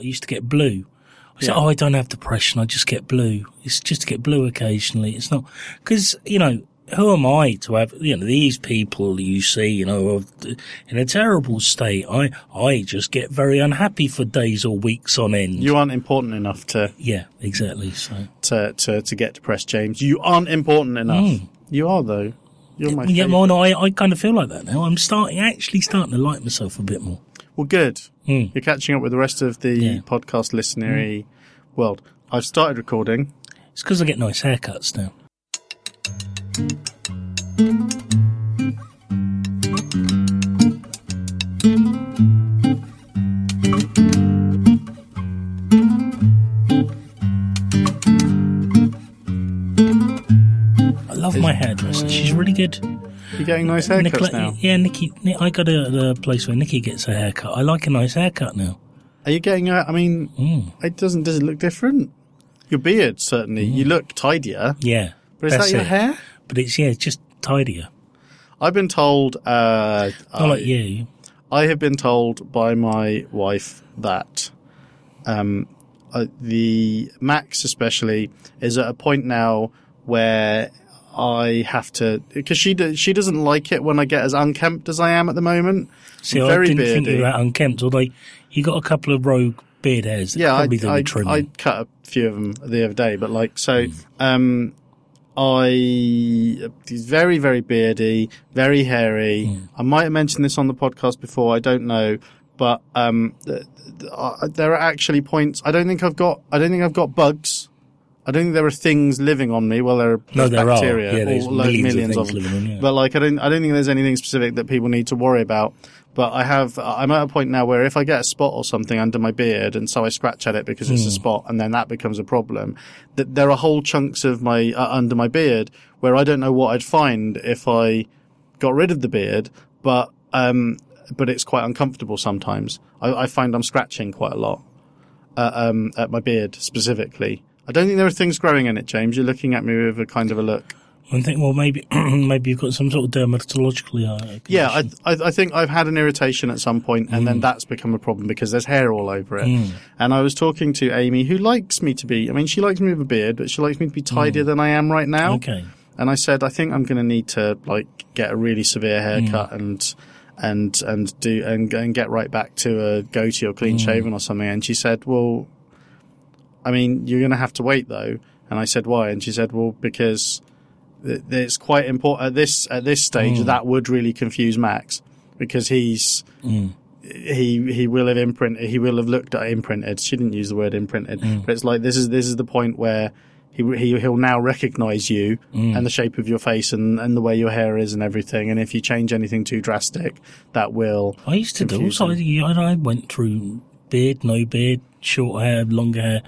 I used to get blue. I said, Yeah. "Oh, I don't have depression. I just get blue. It's just to get blue occasionally. It's not because you know." Who am I to have, you know, these people you see, you know, in a terrible state? I, I just get very unhappy for days or weeks on end. You aren't important enough to, yeah, exactly. So, to, to, to get depressed, James. You aren't important enough. Hmm. You are, though. You're my yeah, favourite. well, no, I, I kind of feel like that now. I'm starting, actually starting to like myself a bit more. Well, good. Mm. You're catching up with the rest of the Yeah. podcast listenery world. I've started recording. It's because I get nice haircuts now. I love my hairdresser. She's really good. You're getting nice haircuts Nicola- now. Yeah, Nikki. I got a, the place where Nikki gets a haircut. I like a nice haircut now. Are you getting? A, I mean, Mm. it doesn't. Does it look different? Your beard certainly. You look tidier. Yeah, But is Mm. that your it. hair? But it's yeah, it's just tidier. I've been told. Uh, Not I, like you. I have been told by my wife that um, uh, the Max, especially, is at a point now where I have to because she do, she doesn't like it when I get as unkempt as I am at the moment. See, Very I didn't think beardy. you were that unkempt, although you got a couple of rogue beard hairs. Yeah, I, I. I cut a few of them the other day, but like so, Hmm. um, I he's very very beardy, very hairy. Hmm. I might have mentioned this on the podcast before. I don't know, but um, th- th- there are actually points. I don't think I've got. I don't think I've got bugs. I don't think there are things living on me. Well, there are no, there bacteria, are. Yeah, there's millions, millions of of them. in. Yeah. But like, I don't, I don't think there's anything specific that people need to worry about. But I have, I'm at a point now where if I get a spot or something under my beard, and so I scratch at it because it's a spot, and then that becomes a problem. That there are whole chunks of my uh, under my beard where I don't know what I'd find if I got rid of the beard, but um, but it's quite uncomfortable sometimes. I, I find I'm scratching quite a lot uh, um, at my beard specifically. I don't think there are things growing in it, James. You're looking at me with a kind of a look. I think, well, maybe maybe you've got some sort of dermatological. Uh, Yeah, I. I, I think I've had an irritation at some point, and Mm. then that's become a problem because there's hair all over it. And I was talking to Amy, who likes me to be. I mean, she likes me with a beard, but she likes me to be tidier than I am right now. Mm. Okay. And I said, I think I'm going to need to like get a really severe Mm. haircut and and and do and, and get right back to a goatee or Mm. clean shaven or something. And she said, well, I mean, you're going to have to wait though. And I said, why? And she said, well, because th- it's quite important at this at this stage. Mm. That would really confuse Max because he's Mm. he he will have imprinted. He will have looked at imprinted. She didn't use the word imprinted, Mm. but it's like this is this is the point where. He, he he'll now recognise you Mm. and the shape of your face and, and the way your hair is and everything. And if you change anything too drastic, that will. I used to do. So I, I went through beard, no beard, short hair, longer hair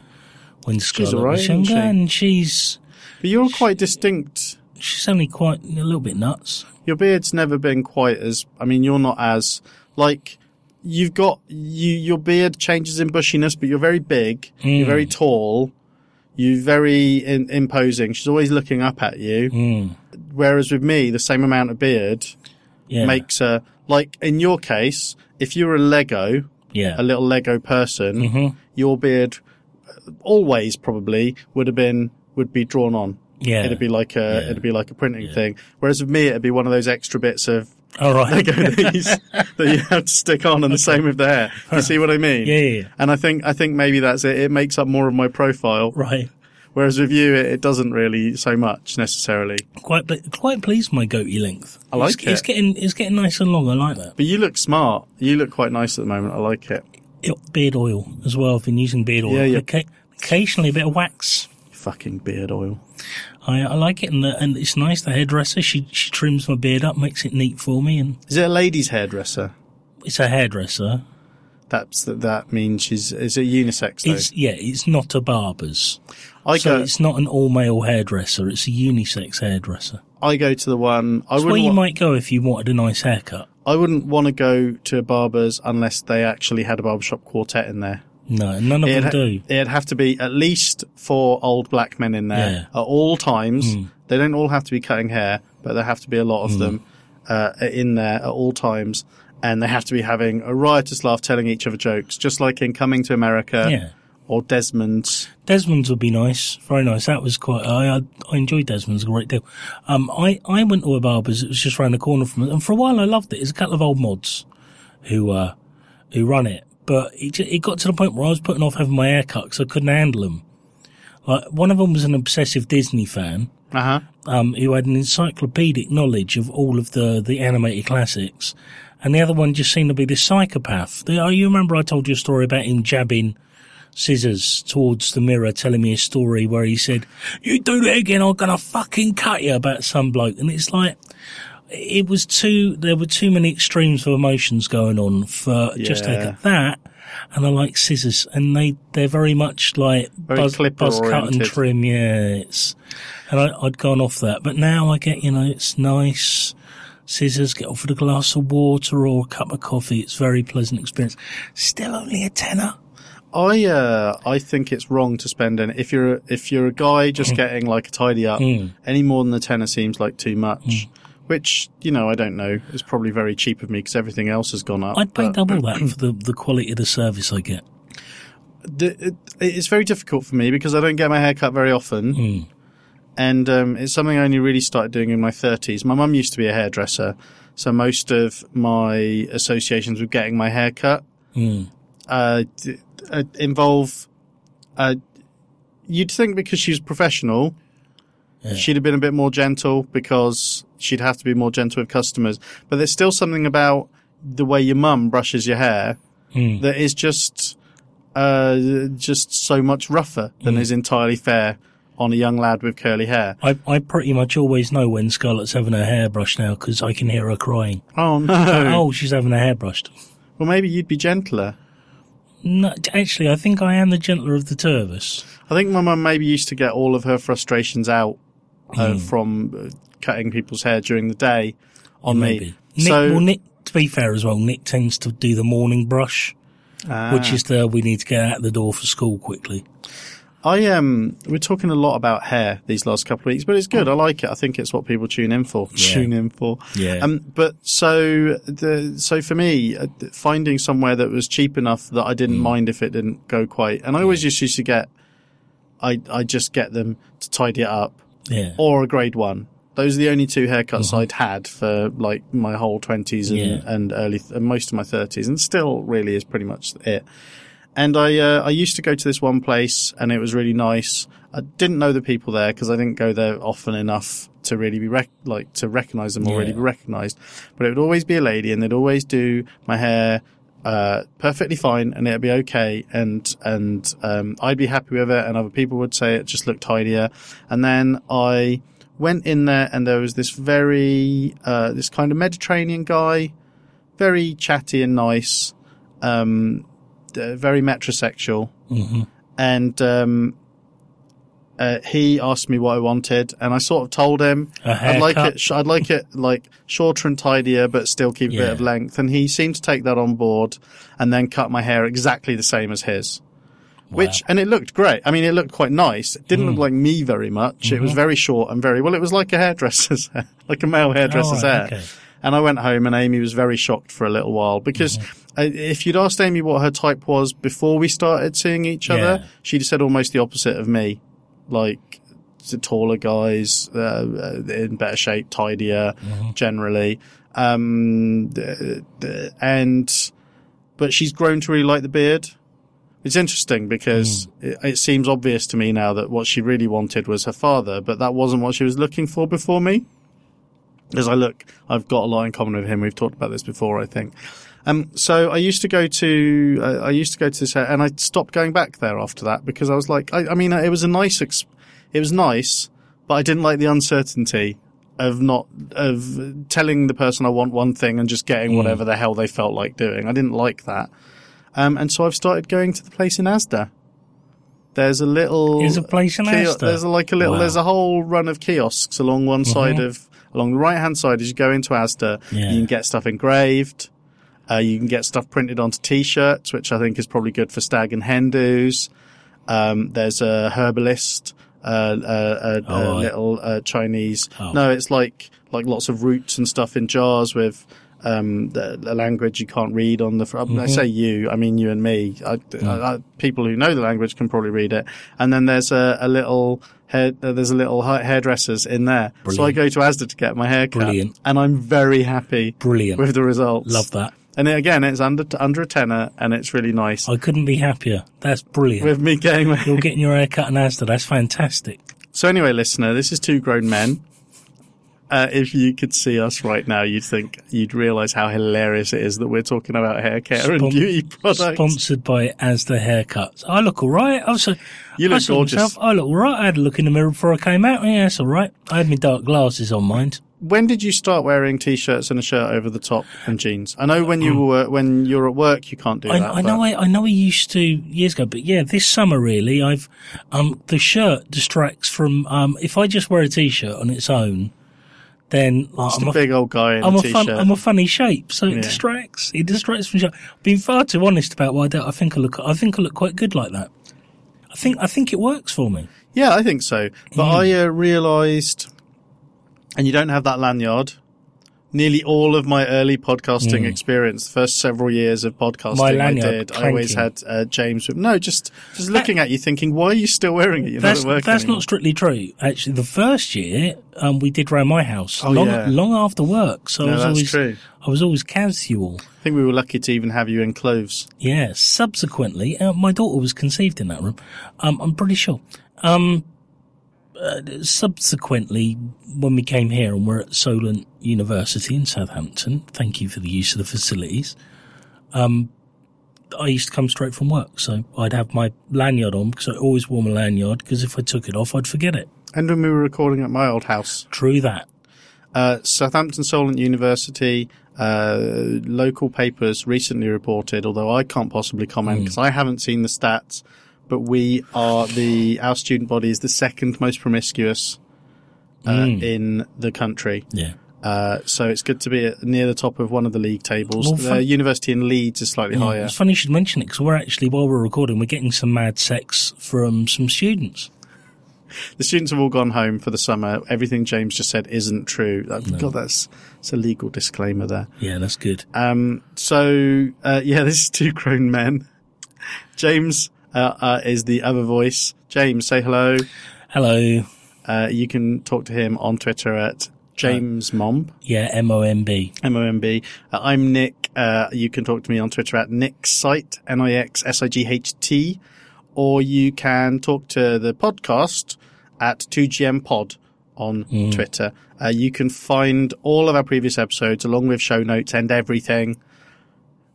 when Scarlett alright, was isn't younger, she? and she's But you're quite distinct. she's only quite a little bit nuts. Your beard's never been quite as. I mean, you're not as like. You've got you. Your beard changes in bushiness, but you're very big. You're very tall. You're very in, imposing. She's always looking up at you. Mm. Whereas with me, the same amount of beard Yeah, makes a like. In your case, if you're a Lego, yeah, a little Lego person, Mhm. your beard always probably would have been would be drawn on. yeah. It'd be like a Yeah. it'd be like a printing thing. Whereas with me, it'd be one of those extra bits of All right. Lego these that you have to stick on, and the same with the hair. You see what I mean? Yeah, yeah, yeah. And I think I think maybe that's it. It makes up more of my profile. Right. Whereas with you, it, it doesn't really so much necessarily. Quite, quite pleased with my goatee length. I like it's, It's getting, it's getting nice and long. I like that. But you look smart. You look quite nice at the moment. I like it. Beard oil as well. I've been using beard oil. Yeah, yeah. Occa- Occasionally a bit of wax. Fucking beard oil. I, I like it, and the, and it's nice. The hairdresser she she trims my beard up, makes it neat for me, and Is it a lady's hairdresser? it's a hairdresser. That's that. That means she's is it unisex though? It's yeah, it's not a barber's. I So go. it's not an all male hairdresser. It's a unisex hairdresser. I go to the one. I It's where wouldn't. you wa- might go if you wanted a nice haircut. I wouldn't want to go to a barber's unless they actually had a barbershop quartet in there. No, none of It'd, them ha- do. it'd have to be at least four old black men in there Yeah. at all times. Mm. They don't all have to be cutting hair, but there have to be a lot of them uh, in there at all times. and they have to be having a riotous laugh, telling each other jokes, just like in Coming to America Yeah. Or Desmond's. Desmond's would be nice, very nice. That was quite. I I, I enjoyed Desmond's a great deal. Um, I I went to a barber's. It was just round the corner from it, and for a while I loved it. There's a couple of old mods who uh who run it, but it it got to the point where I was putting off having my hair cut because I couldn't handle them. Like one of them was an obsessive Disney fan. Uh huh. um, who had an encyclopedic knowledge of all of the, the animated classics. And the other one just seemed to be this psychopath. The, oh, you remember I told you a story about him jabbing scissors towards the mirror, telling me a story where he said, you do that again, I'm gonna fucking cut you about some bloke. And it's like, it was too, there were too many extremes of emotions going on for just take at that. And I like scissors and they, they're very much like Very buzz, buzz cut and trim. Yeah. It's, and I, I'd gone off that. But now I get, you know, it's nice. Scissors, get offered a glass of water or a cup of coffee. It's a very pleasant experience. Still only a tenner. I uh, I think it's wrong to spend any if you're if you're a guy just getting like a tidy up Mm. any more than the tenner seems like too much. Which you know I don't know is probably very cheap of me because everything else has gone up. I'd pay but double that for the, the quality of the service I get. the, it, it's very difficult for me because I don't get my hair cut very often, Mm. and um, it's something I only really started doing in my thirties. My mum used to be a hairdresser, so most of my associations with getting my hair cut Mm. uh, uh, involve. Uh, you'd think because she's professional, Yeah. she'd have been a bit more gentle because she'd have to be more gentle with customers. But there's still something about the way your mum brushes your hair Mm. that is just uh, just so much rougher than is entirely fair on a young lad with curly hair. I, I pretty much always know when Scarlett's having her hair brushed now because I can hear her crying. Oh no! Oh, she's having her hair brushed. Well, maybe you'd be gentler. No, actually, I think I am the gentler of the two of us. I think my mum maybe used to get all of her frustrations out uh, Hmm. from uh, cutting people's hair during the day on Maybe. me. Nick, so, well, Nick, to be fair as well, Nick tends to do the morning brush, Ah. which is the we need to get out the door for school quickly. I um, we're talking a lot about hair these last couple of weeks, but it's good. I like it. I think it's what people tune in for. Yeah. Tune in for. Yeah. Um, but so the so for me, uh, finding somewhere that was cheap enough that I Mm. didn't mind if it didn't go quite, and I always just used to get, I I just get them to tidy it up Yeah. or a grade one. Those are the only two haircuts I'd had for like my whole twenties and, Mm-hmm. Yeah. and early and most of my thirties, and still really is pretty much it. And I uh, I used to go to this one place, and it was really nice. I didn't know the people there because I didn't go there often enough to really be rec- like to recognize them or really be recognized. But it would always be a lady, and they'd always do my hair uh, perfectly fine, and it'd be okay, and and um, I'd be happy with it, and other people would say it just looked tidier. And then I went in there, and there was this very uh, this kind of Mediterranean guy, very chatty and nice, um, uh, very metrosexual, hmm and um, uh, he asked me what I wanted, and I sort of told him I'd like it. sh- I'd like it like shorter and tidier, but still keep a bit of length. And he seemed to take that on board, and then cut my hair exactly the same as his. Which and it looked great. I mean, it looked quite nice. It didn't look Hmm. like me very much. It Mm-hmm. was very short and very well. It was like a hairdresser's, hair, like a male hairdresser's Oh, hair. okay. And I went home, and Amy was very shocked for a little while because Mm-hmm. uh, if you'd asked Amy what her type was before we started seeing each other, Yeah. she'd have said almost the opposite of me. Like the taller guys, uh, uh, in better shape, tidier, generally. Um, and, but she's grown to really like the beard. It's interesting because it, it seems obvious to me now that what she really wanted was her father, but that wasn't what she was looking for before me. As I look, I've got a lot in common with him. We've talked about this before, I think. Um, so I used to go to, uh, I used to go to this, and I stopped going back there after that because I was like, I, I mean, it was a nice, ex- it was nice, but I didn't like the uncertainty of not, of telling the person I want one thing and just getting whatever the hell they felt like doing. I didn't like that. Um, and so I've started going to the place in Asda. There's a little, There's a place in Asda? There's a, like a little, Wow. there's a whole run of kiosks along one side of, along the right hand side as you go into Asda. Yeah. You can get stuff engraved. Uh, you can get stuff printed onto t-shirts, which I think is probably good for stag and hen do's. Um, there's a herbalist, uh, uh, Oh, little uh, Chinese. Oh. No, it's like like lots of roots and stuff in jars with um, the, the language you can't read on the. front. Mm-hmm. I say you, I mean you and me. I, Mm. I, I, people who know the language can probably read it. And then there's a, a little hair. Uh, there's a little ha- hairdressers in there. So I go to Asda to get my hair cut, Brilliant. and I'm very happy Brilliant. with the results. Love that. And it, again, it's under under a tenner, and it's really nice. I couldn't be happier. That's brilliant. with me getting my You're getting your hair cut in Asda. That's fantastic. So anyway, listener, this is two grown men. Uh, if you could see us right now, you'd think you'd realise how hilarious it is that we're talking about hair care and Spon- beauty products. Sponsored by Asda Haircuts. I look all right. I was, You look I gorgeous. myself, I look all right. I had a look in the mirror before I came out. Yeah, it's all right. I had my dark glasses on, mind. when did you start wearing t-shirts and a shirt over the top and jeans? I know when you were when you're at work, you can't do I, that. I know, I, I know. I used to years ago, but yeah, this summer really, I've um the shirt distracts from um if I just wear a t-shirt on its own, then like, Just I'm a big old guy in I'm a a t-shirt. fun, I'm a funny shape, so it Yeah. distracts. It distracts from. Being far too honest about why I do. I think I look. I think I look quite good like that. I think. I think it works for me. yeah, I think so. But Hmm. I uh, realised, and you don't have that lanyard. Nearly all of my early podcasting experience, the first several years of podcasting. I did, I always had uh, James with, no, just, just looking at you thinking, why are you still wearing it? You're That's not that's anymore. not strictly true. Actually, the first year um, we did round my house Oh, long yeah. long after work, so No, I was that's always true. I was always casual. I think we were lucky to even have you in clothes. Yeah. Subsequently, uh, my daughter was conceived in that room. Um, I'm pretty sure. Um, uh, subsequently, when we came here and we're at Solent University in Southampton, thank you for the use of the facilities. Um, I used to come straight from work, so I'd have my lanyard on because I always wore my lanyard because if I took it off, I'd forget it. And when we were recording at my old house, True that. uh, Southampton Solent University, uh, local papers recently reported, although I can't possibly comment because I haven't seen the stats, but we are the, our student body is the second most promiscuous uh, in the country. Yeah. Uh, so it's good to be at, near the top of one of the league tables. Well, the fun- university in Leeds is slightly higher. It's funny you should mention it because we're actually, while we're recording, we're getting some mad sex from some students. The students have all gone home for the summer. Everything James just said isn't true. Uh, God, that's, that's a legal disclaimer there. Yeah, that's good. Um, so, uh, yeah, this is two grown men. James, is the other voice. James, say hello. Hello. Uh, you can talk to him on Twitter at James Momb, Yeah, M O M B. M-O-M-B. Uh, I'm Nick. Uh, you can talk to me on Twitter at Nixsight, N-I-X-S-I-G-H-T, or you can talk to the podcast at 2GM Pod on Twitter. Uh, you can find all of our previous episodes along with show notes and everything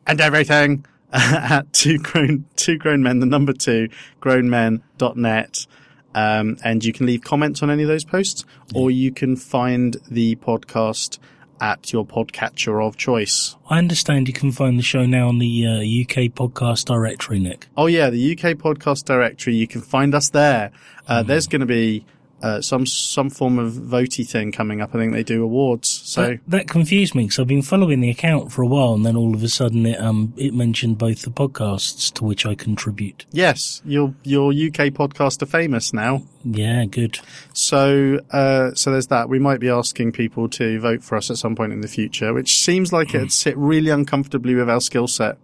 and everything at two grown, two grown men, the number two, grownmen.net. Um, and you can leave comments on any of those posts, or you can find the podcast at your podcatcher of choice. I understand you can find the show now on the uh, UK podcast directory, Nick. Oh yeah, the UK podcast directory. You can find us there. Uh, There's going to be uh, some some form of votey thing coming up. I think they do awards. So That, that confused me because I've been following the account for a while, and then all of a sudden it um it mentioned both the podcasts to which I contribute. yes, your your UK podcaster famous now. Yeah, good. So, uh, so there's that. We might be asking people to vote for us at some point in the future, which seems like it'd sit really uncomfortably with our skill set.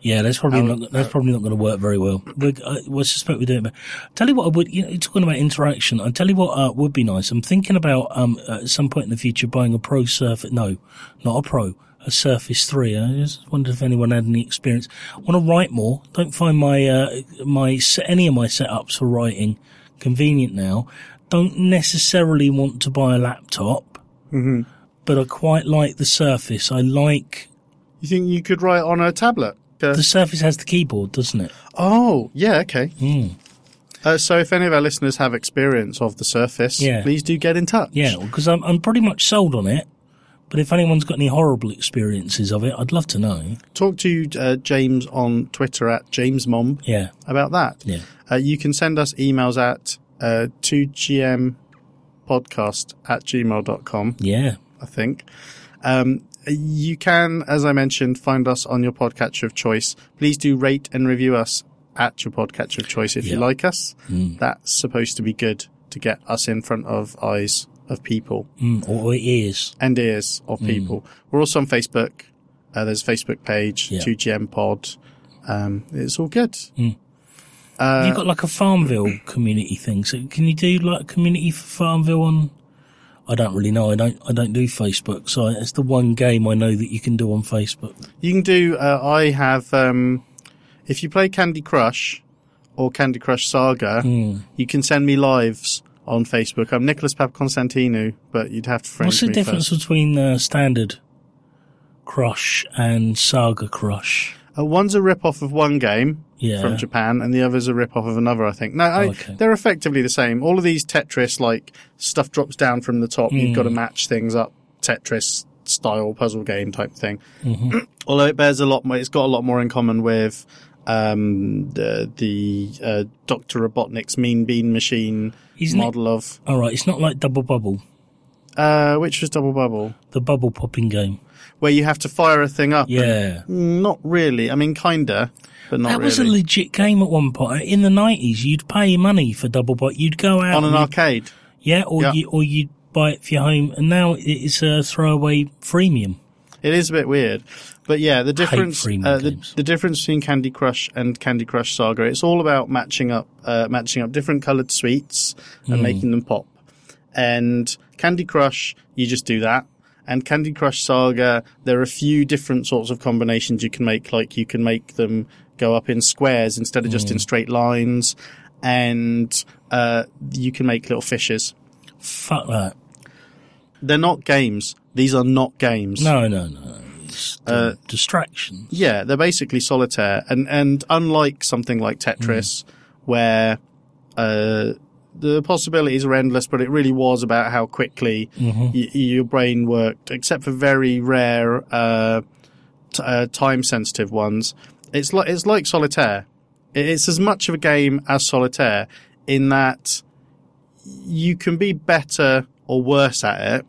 Yeah, that's probably How- not that's probably not going to work very well. We I, I suspect we do it. But tell you what, I would you know, you're talking about interaction. I tell you what uh, would be nice. I'm thinking about um at some point in the future buying a Pro Surface. No, not a Pro. A Surface Three. I just wondered if anyone had any experience. I want to write more. Don't find my uh, my any of my setups for writing convenient now. Don't necessarily want to buy a laptop, Mm-hmm. but I quite like the Surface. I like You think you could write on a tablet? Uh, the Surface has the keyboard, doesn't it? oh, yeah, okay. Mm. Uh, so if any of our listeners have experience of the Surface, Yeah. please do get in touch. Yeah, because I'm I'm pretty much sold on it. But if anyone's got any horrible experiences of it, I'd love to know. Talk to uh, James on Twitter at JamesMomb Yeah, about that. yeah, Uh, you can send us emails at uh, 2gmpodcast at gmail.com. yeah. I think. Um, you can, as I mentioned, find us on your podcatcher of choice. Please do rate and review us at your podcatcher of choice if you like us. Mm. That's supposed to be good to get us in front of eyes of people Mm, or is. and ears of people. We're also on Facebook. Uh, there's a Facebook page, Yeah. 2GM Pod. Um, it's all good. Have you got like a Farmville community thing? So can you do like a community for Farmville on? I don't really know. I don't. I don't do Facebook, so it's the one game I know that you can do on Facebook. You can do. Uh, I have. Um, if you play Candy Crush or Candy Crush Saga, Hmm. you can send me lives on Facebook. I'm Nicholas Papakonstantinou, but you'd have to friend What's the difference first. between uh, standard Crush and Saga Crush? Uh, one's a rip off of one game Yeah. from Japan, and the other's a rip off of another. I think. No, I, Okay. they're effectively the same. All of these Tetris, like stuff drops down from the top. You've got Hmm. to match things up. Tetris style puzzle game type thing. Mm-hmm. Although it bears a lot more, it's got a lot more in common with um, the, the uh, Doctor Robotnik's Mean Bean Machine Isn't it- model of All right. It's not like Double Bubble, uh, which was Double Bubble, the bubble popping game. Where you have to fire a thing up. Yeah. not really. I mean, kinda, but not That really. was a legit game at one point. In the nineties, you'd pay money for Double Bubble. You'd go out on an arcade. yeah, or Yeah. you or you'd buy it for your home. And now it's a throwaway freemium. It is a bit weird, but yeah, the difference uh, the, the difference between Candy Crush and Candy Crush Saga. It's all about matching up uh, matching up different coloured sweets and making them pop. And Candy Crush, you just do that. And Candy Crush Saga, there are a few different sorts of combinations you can make. Like you can make them go up in squares instead of Hmm. just in straight lines, and uh, you can make little fishes. Fuck that. They're not games. These are not games. No, no, no. It's Uh, distraction. Yeah, they're basically solitaire, and and unlike something like Tetris, where uh, the possibilities are endless, but it really was about how quickly y- your brain worked, except for very rare uh, t- uh, time sensitive ones. It's like it's like solitaire. It's as much of a game as solitaire in that you can be better or worse at it,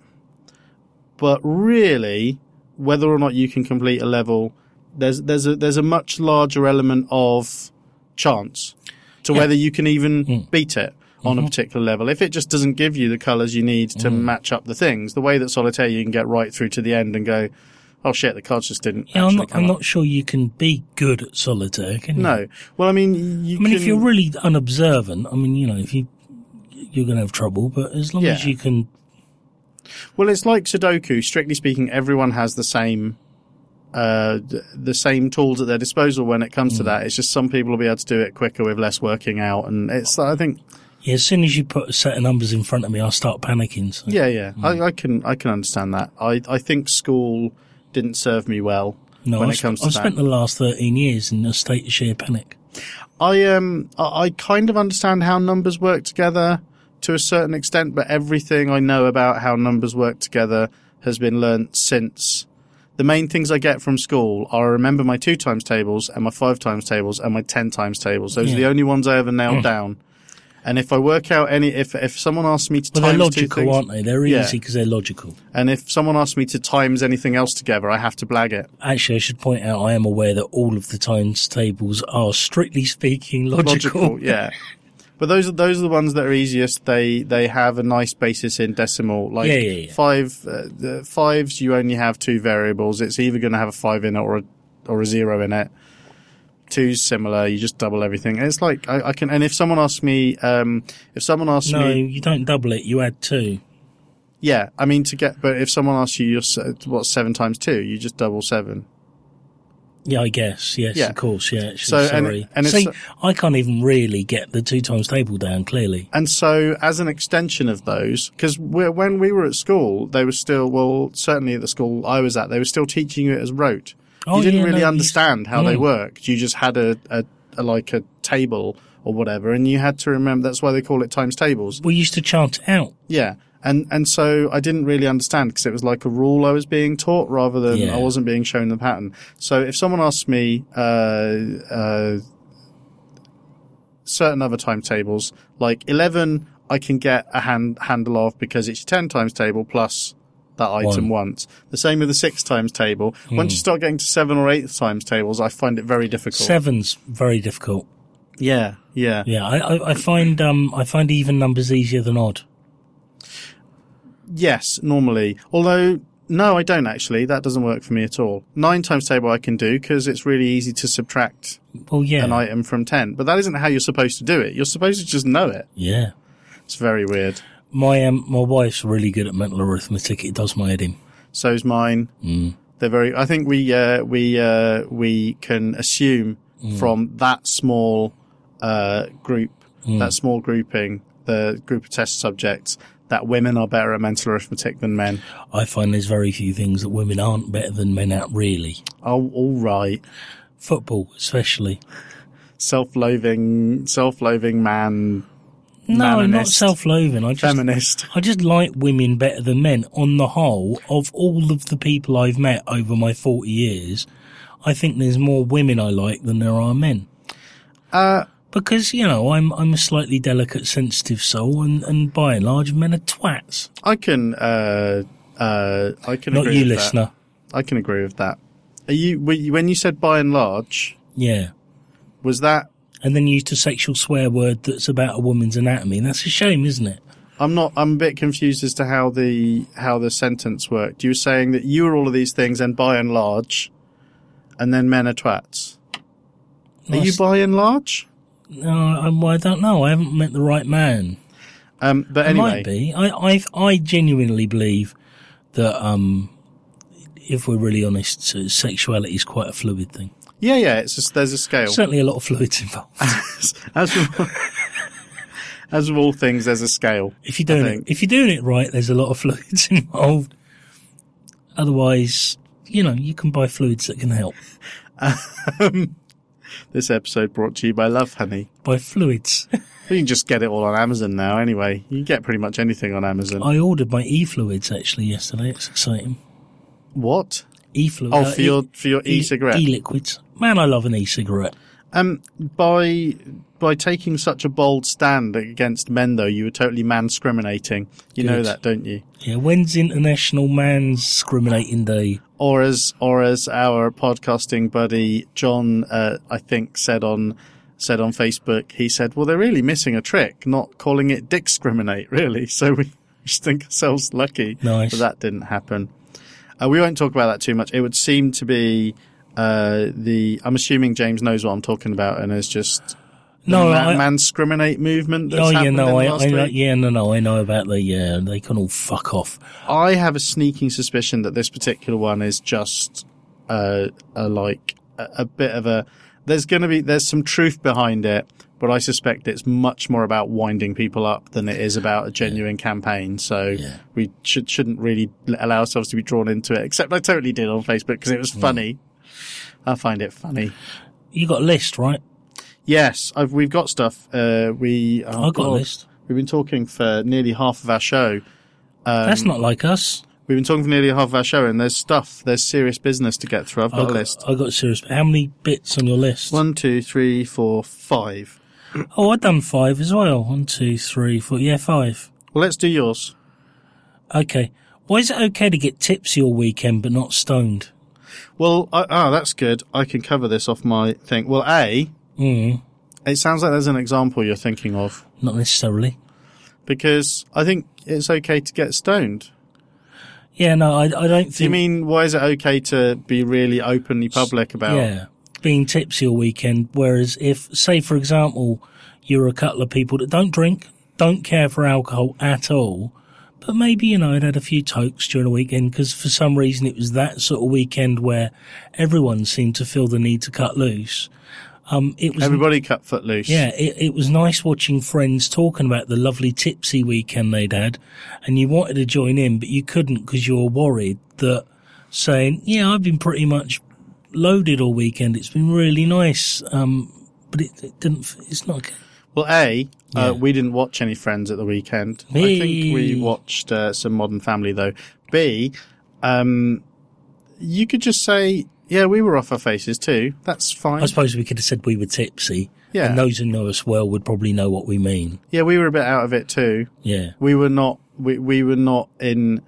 but really, whether or not you can complete a level, there's there's a there's a much larger element of chance to whether you can even beat it on a particular level. If it just doesn't give you the colours you need to match up the things, the way that solitaire you can get right through to the end and go, oh shit, the cards just didn't. Yeah, I'm not. I'm up." not sure you can be good at solitaire. Can you? No, well, I mean, you I mean, can, if you're really unobservant, I mean, you know, if you you're going to have trouble. But as long as you can, Well, it's like Sudoku. Strictly speaking, everyone has the same, uh, the same tools at their disposal when it Mm. comes to that. It's just some people will be able to do it quicker with less working out, and it's. I think, yeah, as soon as you put a set of numbers in front of me, I'll start panicking. So. yeah, yeah, Mm. I, I can, I can understand that. I, I think school didn't serve me well No, when I've, it comes I've that. spent the last 13 years in a state of sheer panic. I um, I, I kind of understand how numbers work together to a certain extent, but everything I know about how numbers work together has been learnt since. The main things I get from school are I remember my two times tables and my five times tables and my ten times tables. Those are the only ones I ever nailed down. And if I work out any, if if someone asks me to they're times two logical, things, aren't they? They're Yeah. easy because they're logical. and if someone asks me to times anything else together, I have to blag it. Actually, I should point out I am aware that all of the times tables are, strictly speaking, logical. logical, yeah. But those are those are the ones that are easiest. They they have a nice basis in decimal. Like yeah, yeah. five uh, the fives, you only have two variables. It's either going to have a five in it or a or a zero in it. Two's similar. You just double everything. And It's like I, I can. And if someone asks me, um, if someone asks me. No, me, you don't double it. You add two. yeah, I mean to get. But if someone asks you, you're, what's seven times two? You just double seven. Yeah, I guess. Yes, Yeah. of course. Yeah. Actually, So, and- sorry. and it's- See, I can't even really get the two times table down clearly. And so, as an extension of those, because when we were at school, they were still, well, certainly at the school I was at, they were still teaching you it as rote. Oh, you didn't yeah, really no, understand how they Mm. worked. You just had a, a, a, like a table or whatever, and you had to remember, that's why they call it times tables. We used to chant out. Yeah. And, and so I didn't really understand because it was like a rule I was being taught rather than Yeah. I wasn't being shown the pattern. So if someone asks me, uh, uh, certain other timetables, like 11, I can get a hand, handle of because it's 10 times table plus that item once. The same with the six times table. Once you start getting to seven or eight times tables, I find it very difficult. Seven's very difficult. Yeah. Yeah. Yeah, I, I, I find um I find even numbers easier than odd. Yes, normally. Although, no, I don't actually. That doesn't work for me at all. Nine times table I can do because it's really easy to subtract Well, yeah, an item from ten. But that isn't how you're supposed to do it. You're supposed to just know it. yeah. It's very weird. My um, my wife's really good at mental arithmetic. It does my head in. So's mine. They're very. I think we uh, we uh, we can assume from that small uh, group, that small grouping, the group of test subjects, that women are better at mental arithmetic than men. I find there's very few things that women aren't better than men at. Really, Oh, all right. football especially. Self-loathing, self-loathing man, No, not self-loathing. I just feminist. I just like women better than men. On the whole, of all of the people I've met over my 40 years, I think there's more women I like than there are men. Uh, Because, you know, I'm, I'm a slightly delicate, sensitive soul and, and by and large, men are twats. I can, uh, uh, I can Not agree you, with listener. that. I can agree with that. Are you, you- when you said by and large, Yeah. was that And then used a sexual swear word that's about a woman's anatomy. That's a shame, isn't it? I'm not. I'm a bit confused as to how the how the sentence worked. You were saying that you were all of these things, and by and large, and then men are twats. Are you by and large? No, I, well, I don't know. I haven't met the right man. Um, but anyway, might be. I, I, I genuinely believe that, um, if we're really honest, sexuality is quite a fluid thing. Yeah, yeah. It's just there's a scale. Certainly a lot of fluids involved. as with, as with all things, there's a scale. If you're doing it, if you're doing it right, there's a lot of fluids involved. Otherwise, you know, you can buy fluids that can help. Um, this episode brought to you by Lovehoney. By fluids. You can just get it all on Amazon now. Anyway, you can get pretty much anything on Amazon. I ordered my e-fluids actually yesterday. It's exciting. what? E-fluid. Oh, uh, for your for your e-cigarette. E-liquids. Man, I love an e-cigarette. Um, by by taking such a bold stand against men, though, you were totally man discriminating. You know that, don't you? Yeah, when's International Man Discriminating Day? Or as or as our podcasting buddy John, uh, I think, said on said on Facebook, he said, "Well, they're really missing a trick, not calling it discriminate, really." So we just think ourselves lucky Nice. that that didn't happen. Uh, we won't talk about that too much. It would seem to be uh, the. I'm assuming James knows what I'm talking about, and it's just No, I- man, man discriminate movement. That's oh yeah, no, I, I yeah, no, no, I know about the yeah. They can all fuck off. I have a sneaking suspicion that this particular one is just uh, a like a, a bit of a. There's going to be there's some truth behind it, but I suspect it's much more about winding people up than it is about a genuine campaign. So Yeah. we should shouldn't really allow ourselves to be drawn into it. Except I totally did on Facebook because it was funny. I find it funny. You got a list, right? Yes, I've, we've got stuff. Uh, we I've got a list. We've been talking for nearly half of our show. Um, That's not like us. We've been talking for nearly half of our show, and there's stuff, there's serious business to get through. I've got I a got, list. I got serious. How many bits on your list? One, two, three, four, five. Oh, I've done five as well. One, two, three, four. Yeah, five. Well, let's do yours. Okay. Why is it okay to get tipsy all weekend but not stoned? Well, I, ah, that's good. I can cover this off my thing. Well, A, Mm, it sounds like there's an example you're thinking of, not necessarily. because I think it's okay to get stoned. Yeah, no, I, I don't think. Do you mean, why is it okay to be really openly public about Yeah, being tipsy all weekend. Whereas if, say, for example, you're a couple of people that don't drink, don't care for alcohol at all, but maybe, you know, I'd had a few tokes during the weekend because for some reason it was that sort of weekend where everyone seemed to feel the need to cut loose. Um, it was everybody cut foot loose? yeah, it, it was nice watching friends talking about the lovely tipsy weekend they'd had, and you wanted to join in, but you couldn't because you were worried that saying, "Yeah, I've been pretty much loaded all weekend. It's been really nice." Um, but it, it didn't. It's not. Well, A, Yeah. uh, we didn't watch any Friends at the weekend. I think we watched uh, some Modern Family, though. B, um, you could just say, yeah, we were off our faces too. That's fine. I suppose we could have said we were tipsy, Yeah. and those who know us well would probably know what we mean. Yeah, we were a bit out of it too. Yeah. We were not, we, we were not in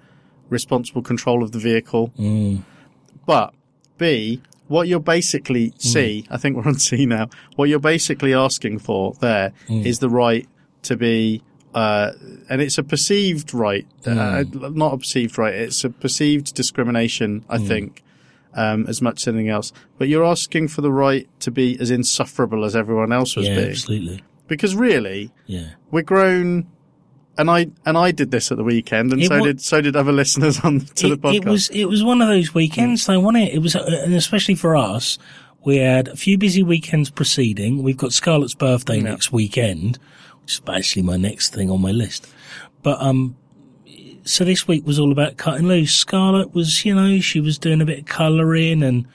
responsible control of the vehicle. Mm. But B, what you're basically C, I think we're on C now. What you're basically asking for there is Mm. the right to be uh, and it's a perceived right, uh, not a perceived right. It's a perceived discrimination, I think, um, as much as anything else. But you're asking for the right to be as insufferable as everyone else was Yeah, being, absolutely. because really, Yeah. we're grown. And I and I did this at the weekend, and It so wa- did so did other listeners on to the podcast. it was it was one of those weekends though, wasn't it? It was, uh, and especially for us, we had a few busy weekends preceding. We've got Scarlett's birthday next weekend, which is basically my next thing on my list. But um, so this week was all about cutting loose. Scarlett was, you know, she was doing a bit of colouring and.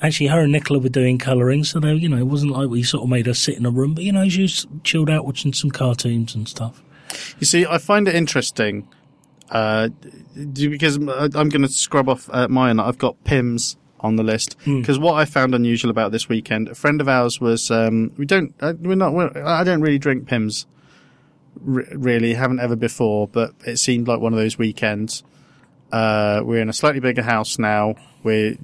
Actually, her and Nicola were doing colouring, so they, you know, it wasn't like we sort of made her sit in a room, but you know, she was chilled out watching some cartoons and stuff. You see, I find it interesting uh, because I'm going to scrub off uh, mine. I've got Pimm's on the list because what I found unusual about this weekend, a friend of ours was um, we don't uh, we're not we're, I don't really drink Pimm's r- really haven't ever before, but it seemed like one of those weekends. Uh, we're in a slightly bigger house now. We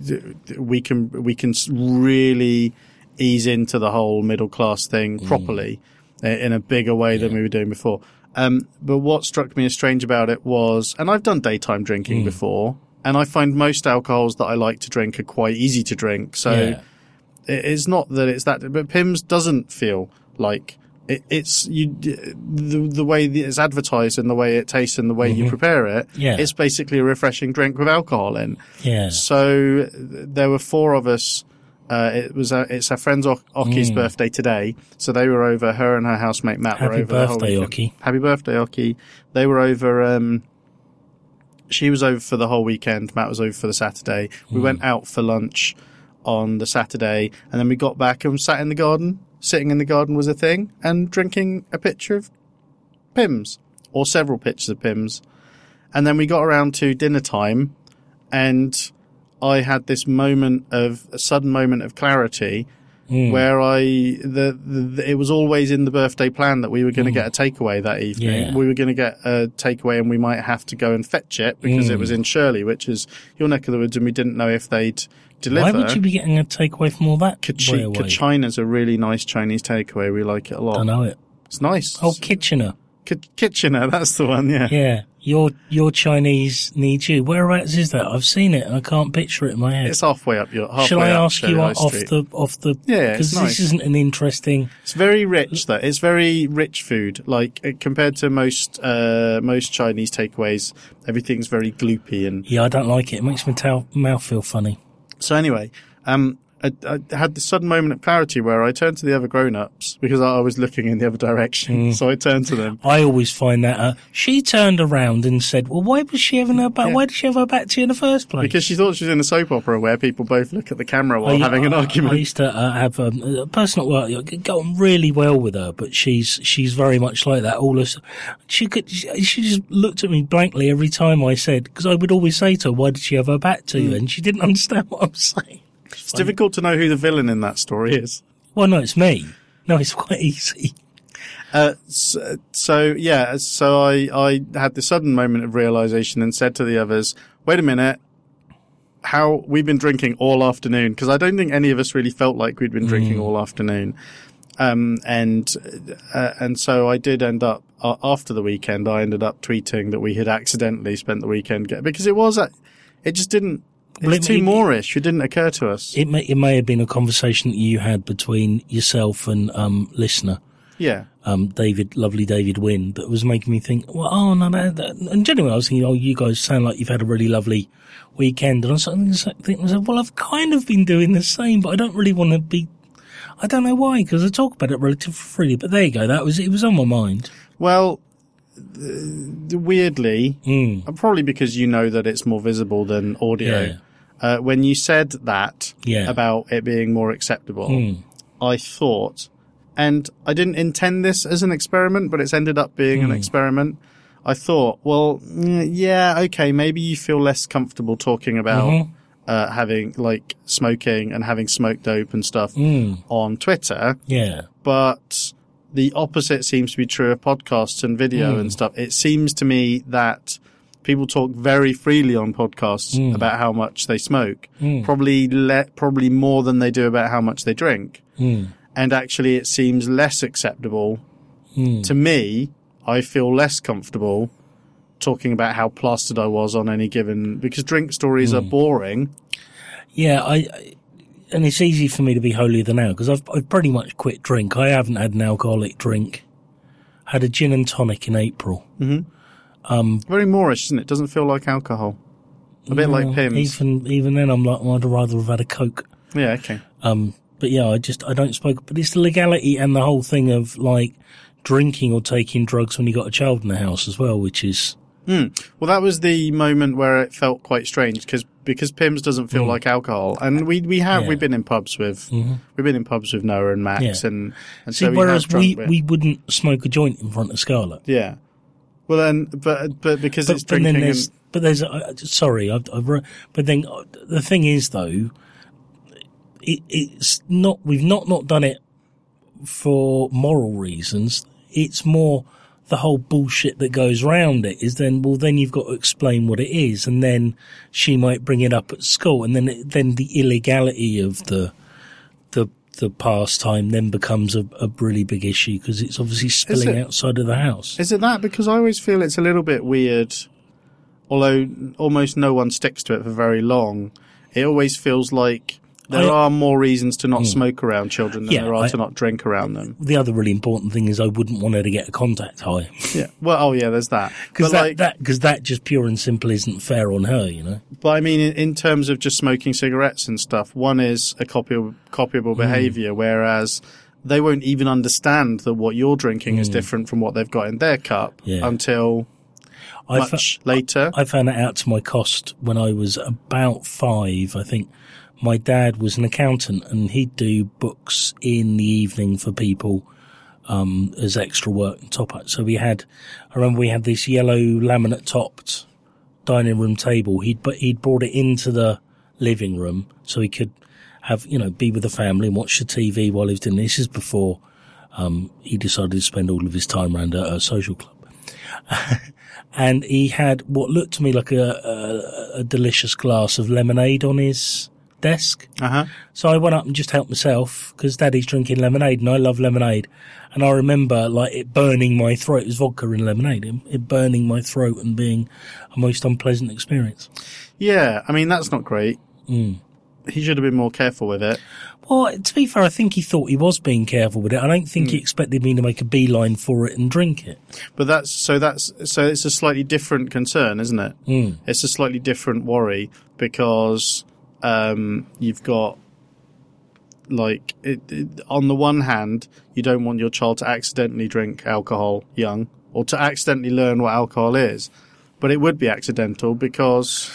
we can we can really ease into the whole middle class thing properly in a bigger way than we were doing before. Um, but what struck me as strange about it was, and I've done daytime drinking before, and I find most alcohols that I like to drink are quite easy to drink. So Yeah. it's not that it's that, but Pimm's doesn't feel like it, it's you the the way it's advertised and the way it tastes and the way you prepare it. Yeah. it's basically a refreshing drink with alcohol in. Yeah. So there were four of us. Uh, it was uh, it's our friend's o- Oki's Mm. birthday today, so they were over. Her and her housemate Matt were Happy over. the whole birthday. Oki. Happy birthday, Oki. They were over. Um, she was over for the whole weekend. Matt was over for the Saturday. We went out for lunch on the Saturday, and then we got back and sat in the garden. Sitting in the garden was a thing, and drinking a pitcher of Pimm's, or several pitchers of Pimm's. And then we got around to dinner time, and I had this moment of a sudden moment of clarity hmm. where I the, the it was always in the birthday plan that we were going to hmm. get a takeaway that evening. Yeah. We were going to get a takeaway, and we might have to go and fetch it because it hmm. was in Shirley, which is your neck of the woods, and we didn't know if they'd deliver. Why would you be getting a takeaway from all that? Kachi-? Kachina's a really nice Chinese takeaway. We like it a lot. I know it. It's nice. Oh, Kitchener. K- Kitchener, that's the one. Yeah. Yeah. Your your Chinese needs you. Whereabouts is that? I've seen it and I can't picture it in my head. It's halfway up your. Halfway Shall I ask you off Street. the off the? Yeah, because this nice. isn't an interesting. It's very rich. Though it's very rich food. Like uh, compared to most uh, most Chinese takeaways, everything's very gloopy and Yeah, I don't like it. It makes my towel, mouth feel funny. So anyway, um, I, I had this sudden moment of clarity where I turned to the other grown-ups because I was looking in the other direction. Mm. So I turned to them. I always find that uh, she turned around and said, "Well, why was she having her back? Why did she have her back to you in the first place?" Because she thought she was in a soap opera where people both look at the camera while I- having an I- argument. I used to uh, have um, a person at work that got on really well with her, but she's she's very much like that. All this, she could she just looked at me blankly every time I said because I would always say to her, "Why did she have her back to Hmm. you?" And she didn't understand what I'm saying. It's difficult to know who the villain in that story is. Well, no, it's me. No, it's quite easy. Uh, so, so yeah, so I, I had this sudden moment of realization and said to the others, wait a minute, how we've been drinking all afternoon because I don't think any of us really felt like we'd been drinking all afternoon. Um, and, uh, and so I did end up, uh, after the weekend, I ended up tweeting that we had accidentally spent the weekend get, because it was, uh, it just didn't, Well, was it- too moreish. It didn't occur to us. It may it may have been a conversation that you had between yourself and um listener. yeah. um, David, lovely David Wynn, that was making me think, well, oh, no, no, that, and genuinely I was thinking, oh, you guys sound like you've had a really lovely weekend. And I was thinking, myself, well, I've kind of been doing the same, but I don't really want to be, I don't know why, because I talk about it relatively freely, but there you go. That was, it was on my mind. Well, weirdly, Mm, Uh, Probably because you know that it's more visible than audio. Yeah. Uh, when you said that Yeah. about it being more acceptable, mm, I thought, and I didn't intend this as an experiment, but it's ended up being Hmm. an experiment. I thought, well, mm, yeah, okay, maybe you feel less comfortable talking about Mhm. uh, having like smoking and having smoked dope and stuff mm, on Twitter, yeah. but the opposite seems to be true of podcasts and video Hmm. and stuff. It seems to me that people talk very freely on podcasts Hmm. about how much they smoke, probably le- probably more than they do about how much they drink. Mm, And actually, it seems less acceptable mm, to me I feel less comfortable talking about how plastered I was on any given because drink stories are boring. Yeah, I, I- and it's easy for me to be holier than thou because I've, I've pretty much quit drink. I haven't had an alcoholic drink. Had a gin and tonic in April. Um, Very moreish, isn't it? Doesn't feel like alcohol. A bit like Pimm's. Even even then, I'm like, well, I'd rather have had a coke. Yeah, okay. Um, but yeah, I just I don't smoke. But it's the legality and the whole thing of like drinking or taking drugs when you got a child in the house as well, which is hmm. Well, that was the moment where it felt quite strange because because Pimm's doesn't feel hmm. like alcohol, and we we have Yeah. we've been in pubs with mm-hmm. we've been in pubs with Noah and Max, Yeah. and and see. so we whereas we with- we wouldn't smoke a joint in front of Scarlett. yeah. Well then, but but because But, it's but drinking, then there's and, but there's uh, sorry, I've, I've but then uh, the thing is though, it, it's not we've not not done it for moral reasons. It's more the whole bullshit that goes round it is then well then you've got to explain what it is and then she might bring it up at school and then then the illegality of the the the pastime then becomes a, a really big issue because it's obviously spilling it? outside of the house. is it that? Because I always feel it's a little bit weird, although almost no one sticks to it for very long. It always feels like there I- Hmm. are more reasons to not smoke around children than Yeah, there are I- to not drink around them. the other really important thing is I wouldn't want her to get a contact high Yeah. Well, oh yeah, there's that. because that, like, that because that just pure and simple isn't fair on her, you know. But I mean, in, in terms of just smoking cigarettes and stuff, one is a copy, copyable behavior, whereas they won't even understand that what you're drinking is different from what they've got in their cup Yeah. until I fa- much later. I found that out to my cost when I was about five. I think my dad was an accountant and he'd do books in the evening for people um, as extra work and top up. So we had, I remember we had this yellow laminate topped dining room table. He'd but he'd brought it into the living room so he could have you know be with the family and watch the TV while he was doing this. Is before um, he decided to spend all of his time around a, a social club and he had what looked to me like a, a, a delicious glass of lemonade on his desk. Uh huh. So I went up and just helped myself because Daddy's drinking lemonade and I love lemonade. And I remember like it burning my throat. It was vodka and lemonade. It, it burning my throat and being a most unpleasant experience. Yeah, I mean that's not great. Mm. He should have been more careful with it. Well, to be fair, I think he thought he was being careful with it. I don't think he expected me to make a beeline for it and drink it. But that's so that's so it's a slightly different concern, isn't it? Mm. It's a slightly different worry because um, you've got like it, it, on the one hand, you don't want your child to accidentally drink alcohol young or to accidentally learn what alcohol is, but it would be accidental because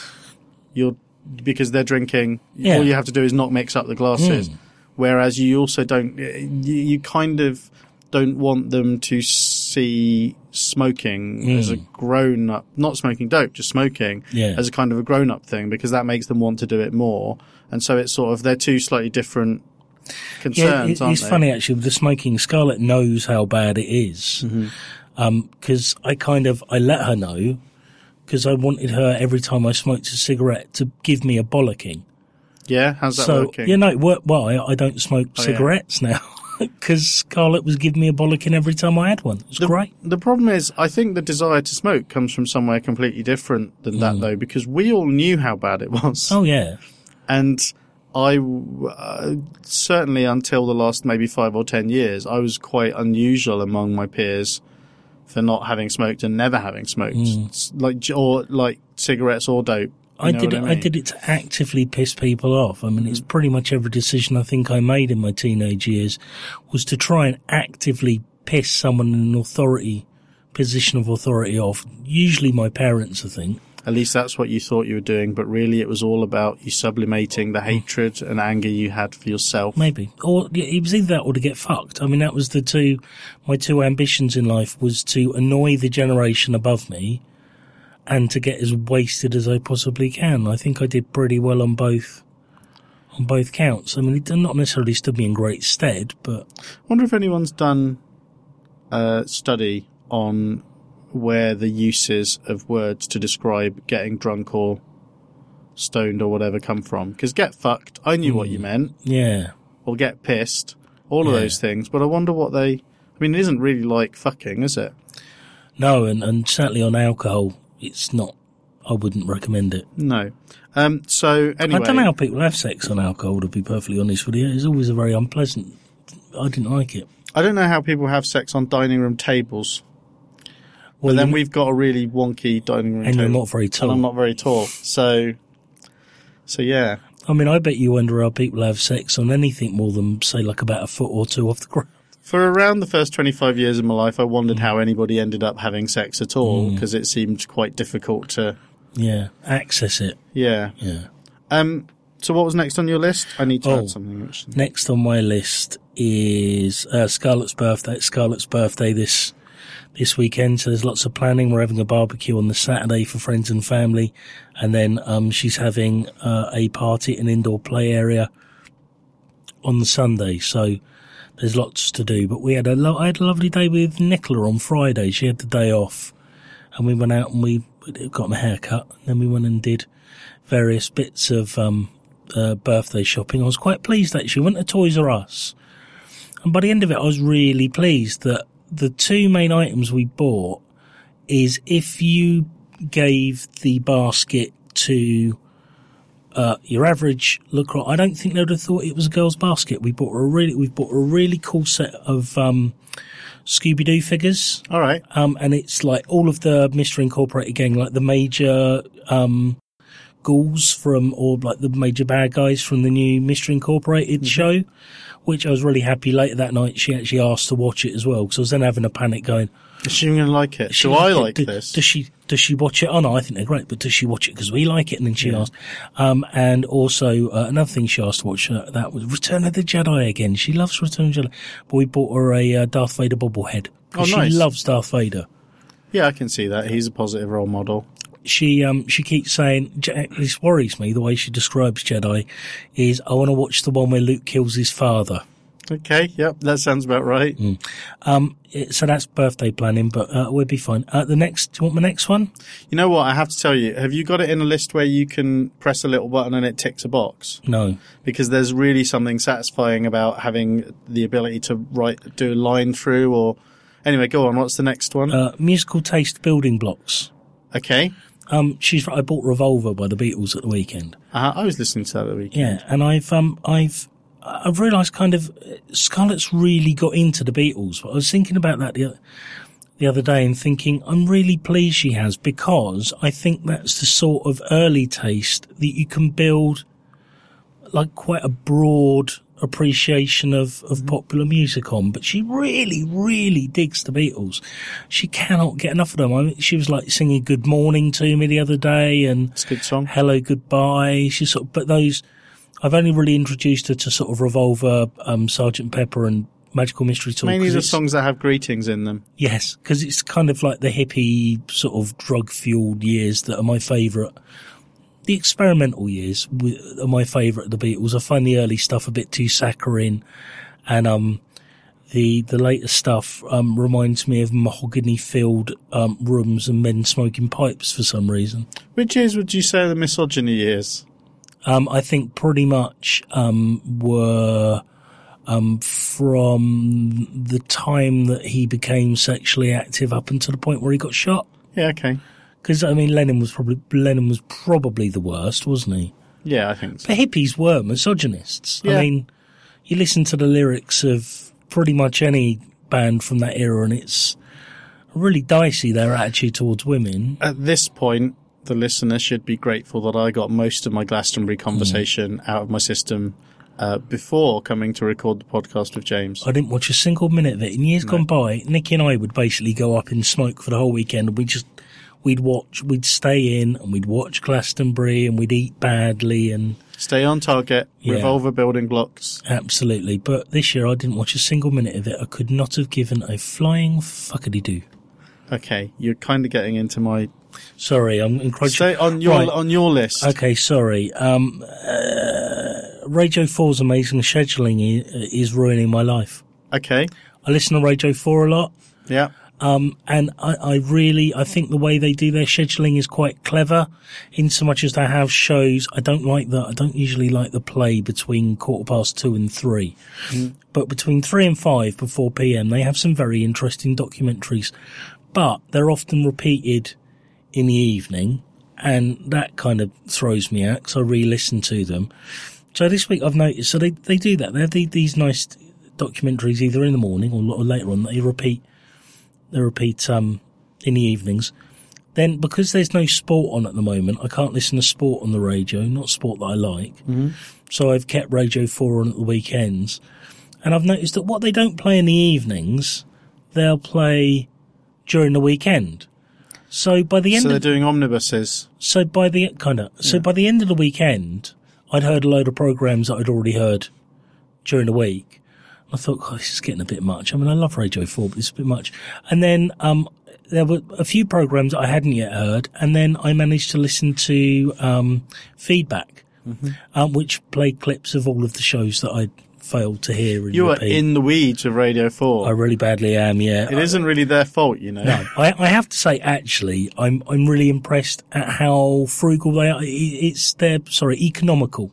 you're because they're drinking. Yeah. All you have to do is not mix up the glasses. Whereas you also don't, you, you kind of don't want them to see smoking as a grown up, not smoking dope, just smoking Yeah. as a kind of a grown up thing because that makes them want to do it more. And so it's sort of, they're two slightly different Yeah, concerns, it, aren't it's they? funny actually with the smoking. Scarlett knows how bad it is. Mm-hmm. because I kind of I let her know because I wanted her every time I smoked a cigarette to give me a bollocking. Yeah, how's that so working? Yeah, no, it worked well. I, I don't smoke Oh, yeah. cigarettes now because Scarlett was giving me a bollocking every time I had one. It was the, great. The problem is, I think the desire to smoke comes from somewhere completely different than that, though, because we all knew how bad it was. Mm. Oh yeah, And I, uh, certainly until the last maybe five or ten years, I was quite unusual among my peers for not having smoked and never having smoked, S- like or like cigarettes or dope. Mm. I did what it. I, I did it to actively piss people off. I mean, it's pretty much every decision I think I made in my teenage years was to try and actively piss someone in an authority position of authority off. Usually my parents, I think. At least that's what you thought you were doing, but really it was all about you sublimating Mm. the hatred and anger you had for yourself. Maybe. Or yeah, it was either that or to get fucked. I mean, that was the two, my two ambitions in life was to annoy the generation above me and to get as wasted as I possibly can. I think I did pretty well on both, on both counts. I mean, it did not necessarily stood me in great stead, but I wonder if anyone's done a study on where the uses of words to describe getting drunk or stoned or whatever come from. Because get fucked, I knew what you hmm. meant, yeah. or get pissed, all of Yeah. those things. But I wonder what they. I mean, it isn't really like fucking, is it? No, and, and certainly on alcohol, it's not. I wouldn't recommend it. No. Um, so anyway, I don't know how people have sex on alcohol. To be perfectly honest with you, it's always a very unpleasant. I didn't like it. I don't know how people have sex on dining room tables. Well, But then we've got a really wonky dining room and table. you're not very and tall. I'm not very tall. So, so yeah. I mean, I bet you wonder how people have sex on anything more than say like about a foot or two off the ground. For around the first 25 years of my life, I wondered how anybody ended up having sex at all because it seemed quite difficult to, Yeah, access it. yeah. Yeah. Um, so what was next on your list? I need to Oh. add something. Actually. Next on my list is uh, Scarlett's birthday. It's Scarlett's birthday this this weekend, so there's lots of planning. We're having a barbecue on the Saturday for friends and family, and then um, she's having uh, a party an indoor play area on the Sunday. So there's lots to do. But we had a lo- I had a lovely day with Nicola on Friday. She had the day off, and we went out and we got my hair cut. And then we went and did various bits of um, uh, birthday shopping. I was quite pleased actually. Went to Toys R Us, and by the end of it, I was really pleased that the two main items we bought is if you gave the basket to uh, your average looker, I don't think they would have thought it was a girl's basket. We bought a really, we bought a really cool set of um, Scooby Doo figures. All right. Um, and it's like all of the Mystery Incorporated gang, like the major um, ghouls from, or like the major bad guys from the new Mystery Incorporated show, which I was really happy later that night. She actually asked to watch it as well because I was then having a panic going, Is she going to like it? Do I it? like Do- this? Does she? Does she watch it? Oh no, I think they're great, but does she watch it because we like it? And then she asked, um, and also uh, another thing she asked to watch uh, that was Return of the Jedi again. She loves Return of the Jedi, but we bought her a uh, Darth Vader bobblehead. Oh, nice. She loves Darth Vader. yeah, I can see that. He's a positive role model. She um she keeps saying this worries me the way she describes Jedi is I want to watch the one where Luke kills his father. Okay. Yep. That sounds about right. Mm. Um, it, so that's birthday planning, but uh, we'll be fine. Uh, the next, do you want the next one? You know what? I have to tell you. Have you got it in a list where you can press a little button and it ticks a box? No. Because there's really something satisfying about having the ability to write, do a line through or, anyway, go on. What's the next one? Uh, musical taste building blocks. okay. Um, she's. I bought Revolver by the Beatles at the weekend. Uh, I was listening to that the week. Yeah, and I've um I've I've realised kind of Scarlett's really got into the Beatles. But I was thinking about that the other, the other day and thinking I'm really pleased she has because I think that's the sort of early taste that you can build like quite a broad appreciation of, of mm-hmm. popular music on, but she really, really digs the Beatles. She cannot get enough of them. I mean, she was like singing Good Morning to me the other day and It's a good song. Hello Goodbye. She sort of, but those, I've only really introduced her to sort of Revolver, um, Sergeant Pepper and Magical Mystery Tour. Mainly the songs that have greetings in them. Yes, because it's kind of like the hippie sort of drug fueled years that are my favourite. The experimental years are my favourite of the Beatles. I find the early stuff a bit too saccharine, and um, the the later stuff um reminds me of mahogany filled um rooms and men smoking pipes for some reason. Which years would you say are the misogyny years? Um, I think pretty much um were um from the time that he became sexually active up until the point where he got shot. Yeah, okay. Because I mean, Lennon was probably Lennon was probably the worst, wasn't he? Yeah, I think so. The hippies were misogynists. Yeah. I mean, you listen to the lyrics of pretty much any band from that era, and it's really dicey their attitude towards women. At this point, the listener should be grateful that I got most of my Glastonbury conversation out of my system uh, before coming to record the podcast with James. I didn't watch a single minute of it. In years gone by, Nicky and I would basically go up in smoke for the whole weekend, and we just we'd watch, we'd stay in, and we'd watch Glastonbury, and we'd eat badly, and Stay on target. Yeah. Revolver building blocks. Absolutely. But this year I didn't watch a single minute of it. I could not have given a flying fuckity do. Okay, you're kind of getting into my. Sorry, I'm encroaching. Stay on your Right. on your list. Okay, sorry. Um, uh, Radio 4's amazing scheduling is ruining my life. Okay. I listen to Radio 4 a lot. Yeah. Um, and I, I really, I think the way they do their scheduling is quite clever in so much as they have shows. I don't like the, I don't usually like the play between quarter past two and three, but between three and five before PM, they have some very interesting documentaries, but they're often repeated in the evening and that kind of throws me out because I re-listen to them. So this week I've noticed, so they, they do that. They have the, these nice documentaries either in the morning or, or later on. They repeat, they repeat, um, in the evenings. Then because there's no sport on at the moment, I can't listen to sport on the radio, not sport that I like. Mm-hmm. So I've kept Radio 4 on at the weekends. And I've noticed that what they don't play in the evenings, they'll play during the weekend. So by the end So they're of doing omnibuses. so by the kind of so by the end of the weekend, I'd heard a load of programs that I'd already heard during the week. I thought, oh, this is getting a bit much. I mean, I love Radio Four, but it's a bit much. And then um, there were a few programs I hadn't yet heard, and then I managed to listen to um, feedback, um, which played clips of all of the shows that I'd failed to hear. And You are in the weeds of Radio 4. I really badly am. Yeah, it isn't really their fault, you know. no, I, I have to say, actually, I'm I'm really impressed at how frugal they are. It's their sorry, economical.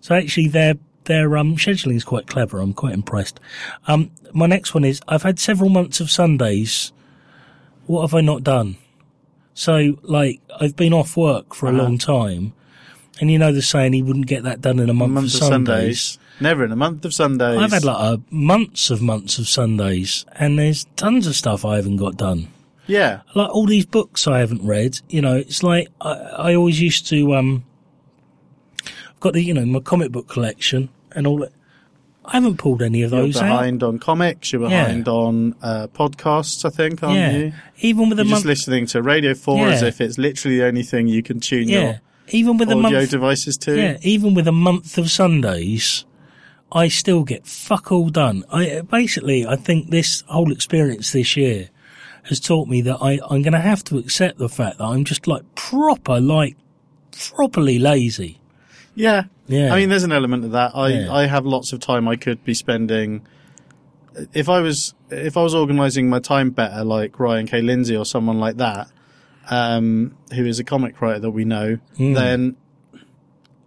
So actually, their their um scheduling is quite clever. I'm quite impressed. Um, my next one is I've had several months of Sundays. What have I not done? So like I've been off work for a Uh-huh. long time, and you know the saying, he wouldn't get that done in a month, A month of Sundays. Sundays. Never in a month of Sundays. I've had like uh, months of months of Sundays, and there's tons of stuff I haven't got done yeah. like all these books I haven't read, you know, it's like I, I always used to, um, I've got the, you know, my comic book collection and all that. I haven't pulled any of You're those out. behind on comics. You're Yeah. behind on uh, podcasts, I think, aren't Yeah. you? Even with a You're just month, listening to Radio 4 as if it's literally the only thing you can tune yeah. Even with a audio month, devices to. yeah, even with a month of Sundays, I still get fuck all done. I, basically, I think this whole experience this year has taught me that I, I'm going to have to accept the fact that I'm just like proper, like properly lazy. Yeah. Yeah. I mean, there's an element of that. I, Yeah. I have lots of time I could be spending. If I was, if I was organizing my time better, like Ryan K. Lindsay or someone like that, um, who is a comic writer that we know, Hmm. then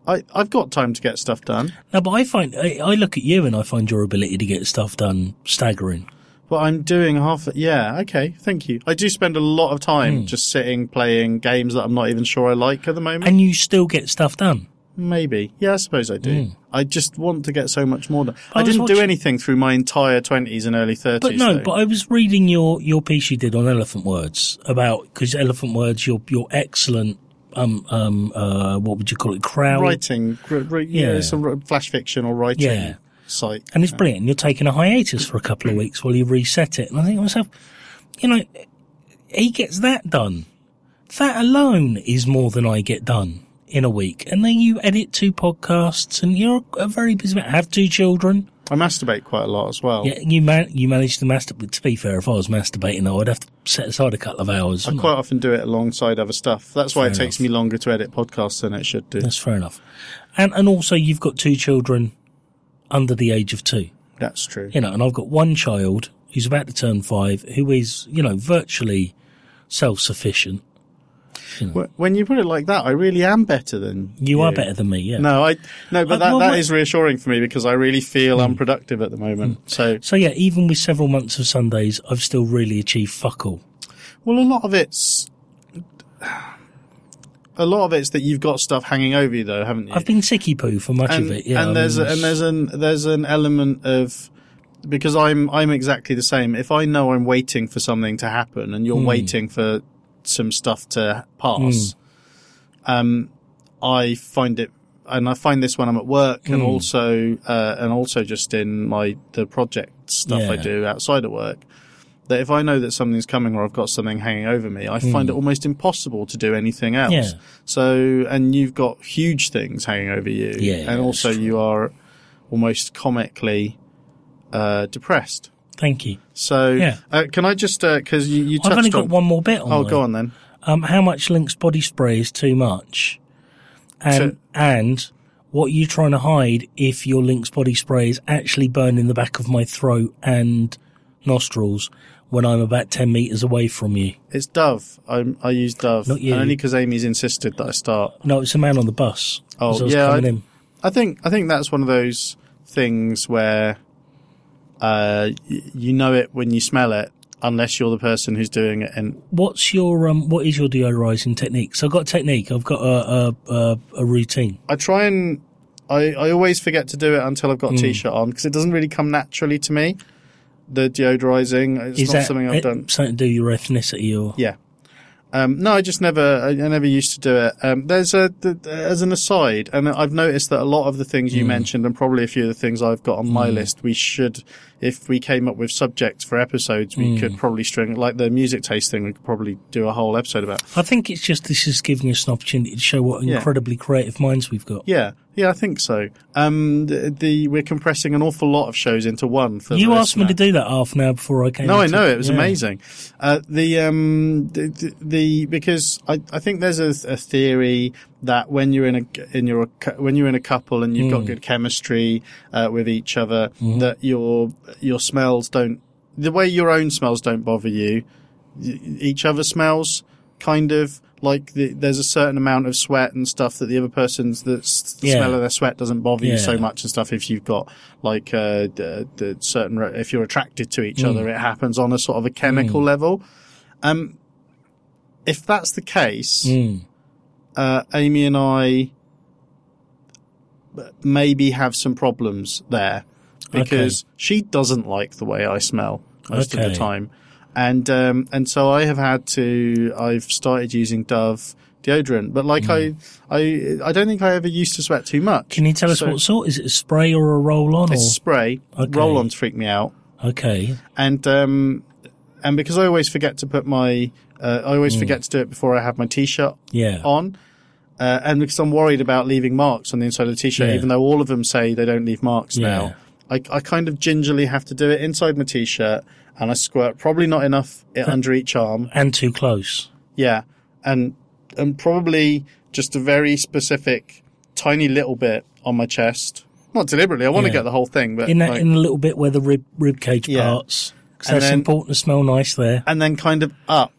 I, I've got time to get stuff done. No, but I find I, I look at you and I find your ability to get stuff done staggering. But I'm doing half. Yeah, okay, thank you. I do spend a lot of time Hmm. just sitting playing games that I'm not even sure I like at the moment. And you still get stuff done. Maybe, yeah, I suppose I do. I just want to get so much more done. I, I didn't do anything through my entire twenties and early thirties. But no, but I was reading your, your piece you did on elephant words about, because elephant words, your, your excellent, um, um, uh, what would you call it? Crowd. writing, r- r- yeah, Yeah. some r- flash fiction or writing Yeah. site. And it's brilliant. You're taking a hiatus for a couple of weeks while you reset it. And I think to myself, you know, he gets that done. That alone is more than I get done in a week. And then you edit two podcasts and you're a very busy man. Have two children. I masturbate quite a lot as well. Yeah, you man, you managed to masturbate. To be fair, if I was masturbating, I'd have to set aside a couple of hours. I quite often do it alongside other stuff. That's why it Fair takes me longer to edit podcasts than it should do. That's fair enough. And and also, you've got two children under the age of two. That's true. You know, and I've got one child who's about to turn five, who is you know virtually self sufficient. Wh- When you put it like that, I really am better than You are better than me, yeah. No, I no, but Uh, that well, that is reassuring for me because I really feel unproductive at the moment. So, So yeah, even with several months of Sundays, I've still really achieved fuck all. well, a lot of it's a lot of it's that you've got stuff hanging over you, though, haven't you? I've been sicky poo for much and, of it. Yeah, and I there's mean, a, and there's an there's an element of because I'm I'm exactly the same. If I know I'm waiting for something to happen and Hmm. you're waiting for some stuff to pass, um, I find it, and I find this when I'm at work and Hmm. also uh, and also just in my the project stuff I do outside of work. That if I know that something's coming or I've got something hanging over me, I find it almost impossible to do anything else. Hmm. Yeah. So, and you've got huge things hanging over you. Yeah, And also you are almost comically, uh, depressed. Thank you. So, Yeah. uh, can I just, uh cause you, you touched I've only on, got one more bit on. oh, there. go on then. Um, how much Lynx body spray is too much, and So- and what are you trying to hide if your Lynx body spray is actually burning the back of my throat and nostrils when I'm about 10 metres away from you. It's Dove. I'm, I use Dove. Not you. And only because Amy's insisted that I start. No, it's a man on the bus. Oh, I yeah, coming I- in. I think I think that's one of those things where uh, you know it when you smell it, unless you're the person who's doing it. And What's your, um, what is your deodorizing technique? So I've got a technique. I've got a, a, a, a routine. I try and I, I always forget to do it until I've got a t-shirt on because it doesn't really come naturally to me. The deodorizing it's is not that something I've it- done. something to do with your ethnicity or? Yeah. Um, no, I just never, I, I never used to do it. Um, there's a, th- as an aside, and I've noticed that a lot of the things Hmm. you mentioned and probably a few of the things I've got on my list, we should, if we came up with subjects for episodes, we Hmm. could probably string, like the music taste thing, we could probably do a whole episode about. I think it's just this is giving us an opportunity to show what Yeah. incredibly creative minds we've got. Yeah. Yeah, I think so. Um, the, the we're compressing an awful lot of shows into one for You asked me to do that half an hour before I came. No, I know it was yeah. amazing. Uh, the um the, the, the because I, I think there's a, a theory that when you're in a in your when you're in a couple and you've Hmm. got good chemistry uh, with each other Mm-hmm. that your your smells don't the way your own smells don't bother you each other smells kind of like the, there's a certain amount of sweat and stuff that the other person's the, s- the Yeah. smell of their sweat doesn't bother you so much and stuff if you've got like uh, the, the certain if you're attracted to each Mm. other it happens on a sort of a chemical level um if that's the case Mm. uh, Amy and I maybe have some problems there because she doesn't like the way I smell most of the time. And, um, and so I have had to, I've started using Dove deodorant, but like I, I, I don't think I ever used to sweat too much. Can you tell us So what sort? Is it a spray or a roll on? It's spray. Okay. Roll-ons freak me out. Okay. And, um, and because I always forget to put my, uh, I always forget to do it before I have my t-shirt Yeah. on. Uh, and because I'm worried about leaving marks on the inside of the t-shirt, Yeah. even though all of them say they don't leave marks Yeah. now, I, I kind of gingerly have to do it inside my t-shirt and I squirt probably not enough under each arm. And too close. Yeah. And, and probably just a very specific tiny little bit on my chest. Not deliberately. I want to get the whole thing, but In that, like- in a little bit where the rib rib cage Yeah. parts. Because And that's then- important to smell nice there. and then kind of up,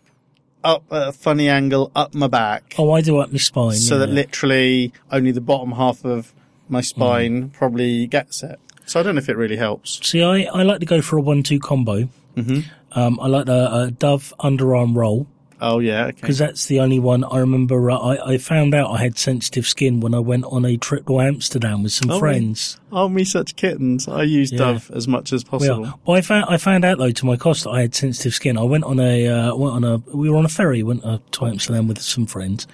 up at a funny angle, up my back. Oh, I do up my spine. so that literally only the bottom half of my Mm. spine probably gets it. So I don't know if it really helps. See, I, I like to go for a one-two combo. Mm-hmm. Um, I like the a Dove underarm roll Oh yeah, okay. because that's the only one I remember. Uh, I, I found out I had sensitive skin when I went on a trip to Amsterdam with some Oh, friends. Oh, me such kittens. I use Yeah. Dove as much as possible. Well, well, I found I found out though to my cost that I had sensitive skin. I went on a uh, went on a we were on a ferry, went uh, to Amsterdam with some friends,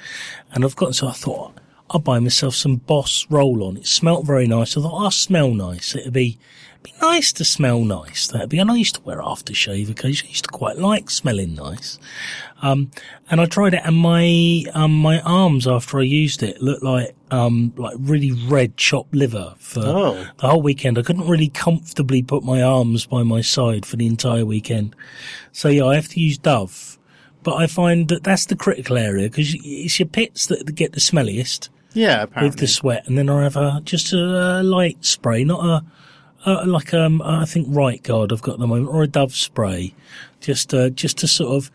and I've got so I thought I'll buy myself some Boss roll on. It smelt very nice. I thought I'll smell nice. It'd be be nice to smell nice. That'd be. And I used to wear aftershave occasionally. I used to quite like smelling nice. Um, and I tried it, and my um, my arms after I used it looked like um, like really red chopped liver for Oh. the whole weekend. I couldn't really comfortably put my arms by my side for the entire weekend. So yeah, I have to use Dove. But I find that that's the critical area because it's your pits that get the smelliest yeah, apparently. with the sweat, and then I have a just a light spray, not a, a like um I think Right Guard I've got at the moment or a Dove spray, just uh, just to sort of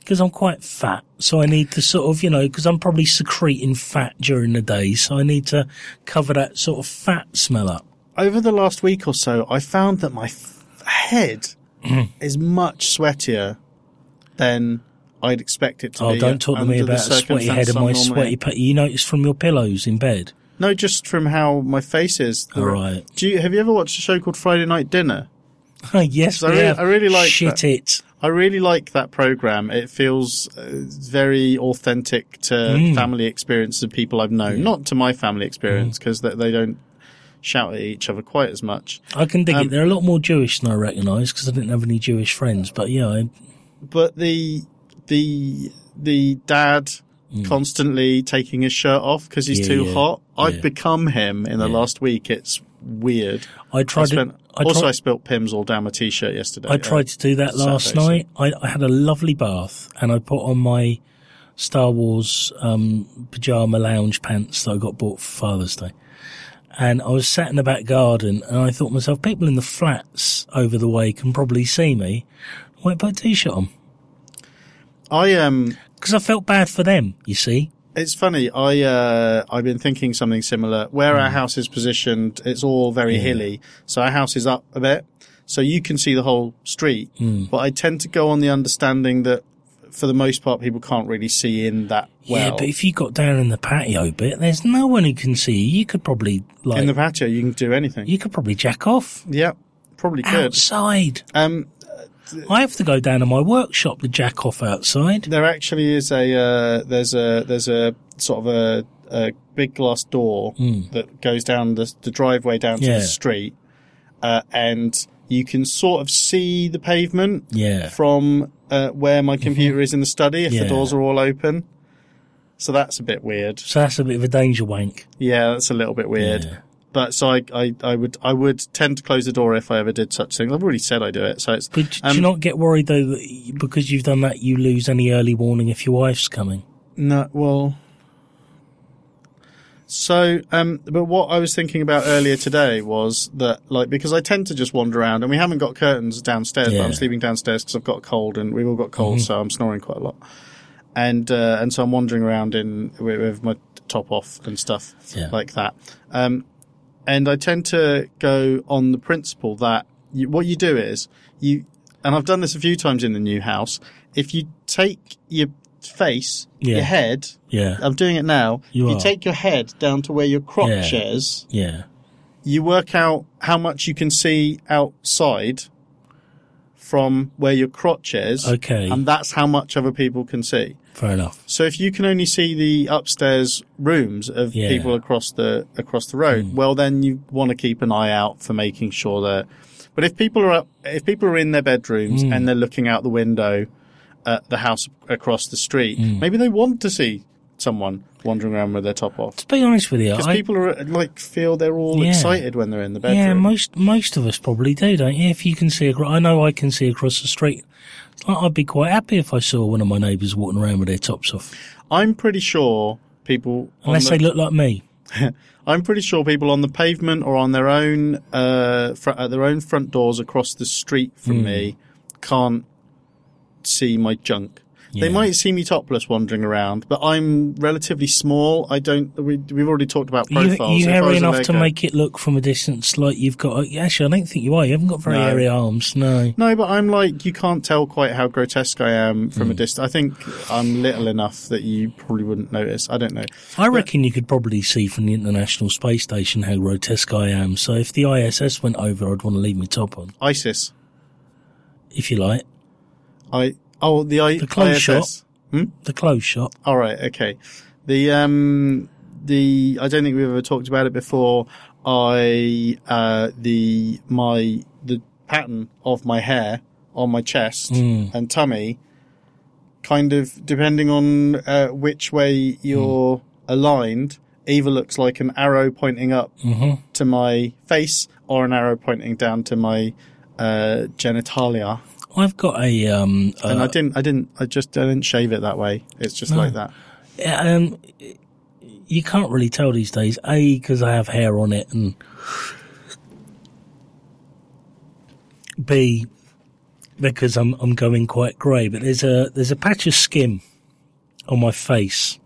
because I'm quite fat, so I need to sort of you know because I'm probably secreting fat during the day, so I need to cover that sort of fat smell up. Over the last week or so, I found that my f- head Mm. is much sweatier than I'd expect it to Oh, be. don't talk to me about a sweaty head and my normally sweaty. Pa- you notice from your pillows in bed. No, just from how my face is. All right. Do you have you ever watched a show called Friday Night Dinner? yes, I really- have. I really like shit that. it. I really like that program. It feels uh, very authentic to Mm. family experiences of people I've known. Not to my family experience because they, they don't shout at each other quite as much. I can dig Um, it. They're a lot more Jewish than I recognise because I didn't have any Jewish friends. But yeah, I, But the the the dad constantly taking his shirt off because he's Mm. Yeah, too yeah, hot. I've become him in the last week. It's weird. I I tried spent, to. I also, tried, I spilt Pimm's all down my t-shirt yesterday. I tried to do that last Saturday, so- night. I, I had a lovely bath and I put on my Star Wars um, pajama lounge pants that I got bought for Father's Day. And I was sat in the back garden and I thought to myself, people in the flats over the way can probably see me. Why put a t-shirt on? I um, Because I felt bad for them. You see. it's funny. I uh, I've been thinking something similar. Where our house is positioned, it's all very hilly, so our house is up a bit, so you can see the whole street. But I tend to go on the understanding that, for the most part, people can't really see in that well. yeah, but if you got down in the patio bit, there's no one who can see you. You could probably like in the patio, you can do anything. you could probably jack off yeah, probably could. outside. Um, I have to go down to my workshop to jack off outside. there actually is a uh, there's a there's a sort of a, a big glass door that goes down the, the driveway down to. Yeah. the street, uh, and you can sort of see the pavement Yeah. from uh, where my computer is in the study if Yeah. the doors are all open. So that's a bit weird. So that's a bit of a danger wank. Yeah, that's a little bit weird. Yeah. But so I, I, I would I would tend to close the door if I ever did such things. I've already said I do it, so it's But do Um, you not get worried though that because you've done that, you lose any early warning if your wife's coming? No, well. So, um, but what I was thinking about earlier today was that, like, because I tend to just wander around, and we haven't got curtains downstairs, but I'm sleeping downstairs because I've got a cold, and we've all got colds, so I'm snoring quite a lot, and uh, and so I'm wandering around in with, with my top off and stuff Yeah. like that. Um, and I tend to go on the principle that you, what you do is you, and I've done this a few times in the new house. If you take your face, Yeah. your head, Yeah. I'm doing it now. You you take your head down to where your crotch Yeah. is. Yeah. You work out how much you can see outside from where your crotch is. Okay. And that's how much other people can see. Fair enough. So if you can only see the upstairs rooms of Yeah. people across the across the road, hmm. well then you want to keep an eye out for making sure that. But if people are up, if people are in their bedrooms hmm. and they're looking out the window at the house across the street, hmm. maybe they want to see someone wandering around with their top off. To be honest with you, Because people are like feel they're all Yeah. excited when they're in the bedroom. yeah, most most of us probably do, don't you? If you can see, across, I know I can see across the street. It's like I'd be quite happy if I saw one of my neighbours walking around with their tops off, I'm pretty sure people unless the- they look like me. I'm pretty sure people on the pavement or on their own uh, fr- at their own front doors across the street from Hmm. me can't see my junk. They might see me topless wandering around, but I'm relatively small. I don't. We, we've already talked about You, profiles. you I hairy enough to make it look from a distance like you've got. Actually, I don't think you are. You haven't got very No. hairy arms. No. No, but I'm like you can't tell quite how grotesque I am from Hmm. a distance. I think I'm little enough that you probably wouldn't notice. I don't know. I reckon you could probably see from the International Space Station how grotesque I am. So if the ISS went over, I'd want to leave my top on, ISIS. if you like. I oh the I The close shot. The close shot. All right, okay. The um the I don't think we've ever talked about it before. I uh the my the pattern of my hair on my chest and tummy kind of depending on uh, which way you're aligned either looks like an arrow pointing up to my face or an arrow pointing down to my uh genitalia I've got a um. and uh, I didn't I didn't I just didn't shave it that way it's just like that um, you can't really tell these days. A because I have hair on it, and B because I'm I'm going quite grey. But there's a there's a patch of skin on my face.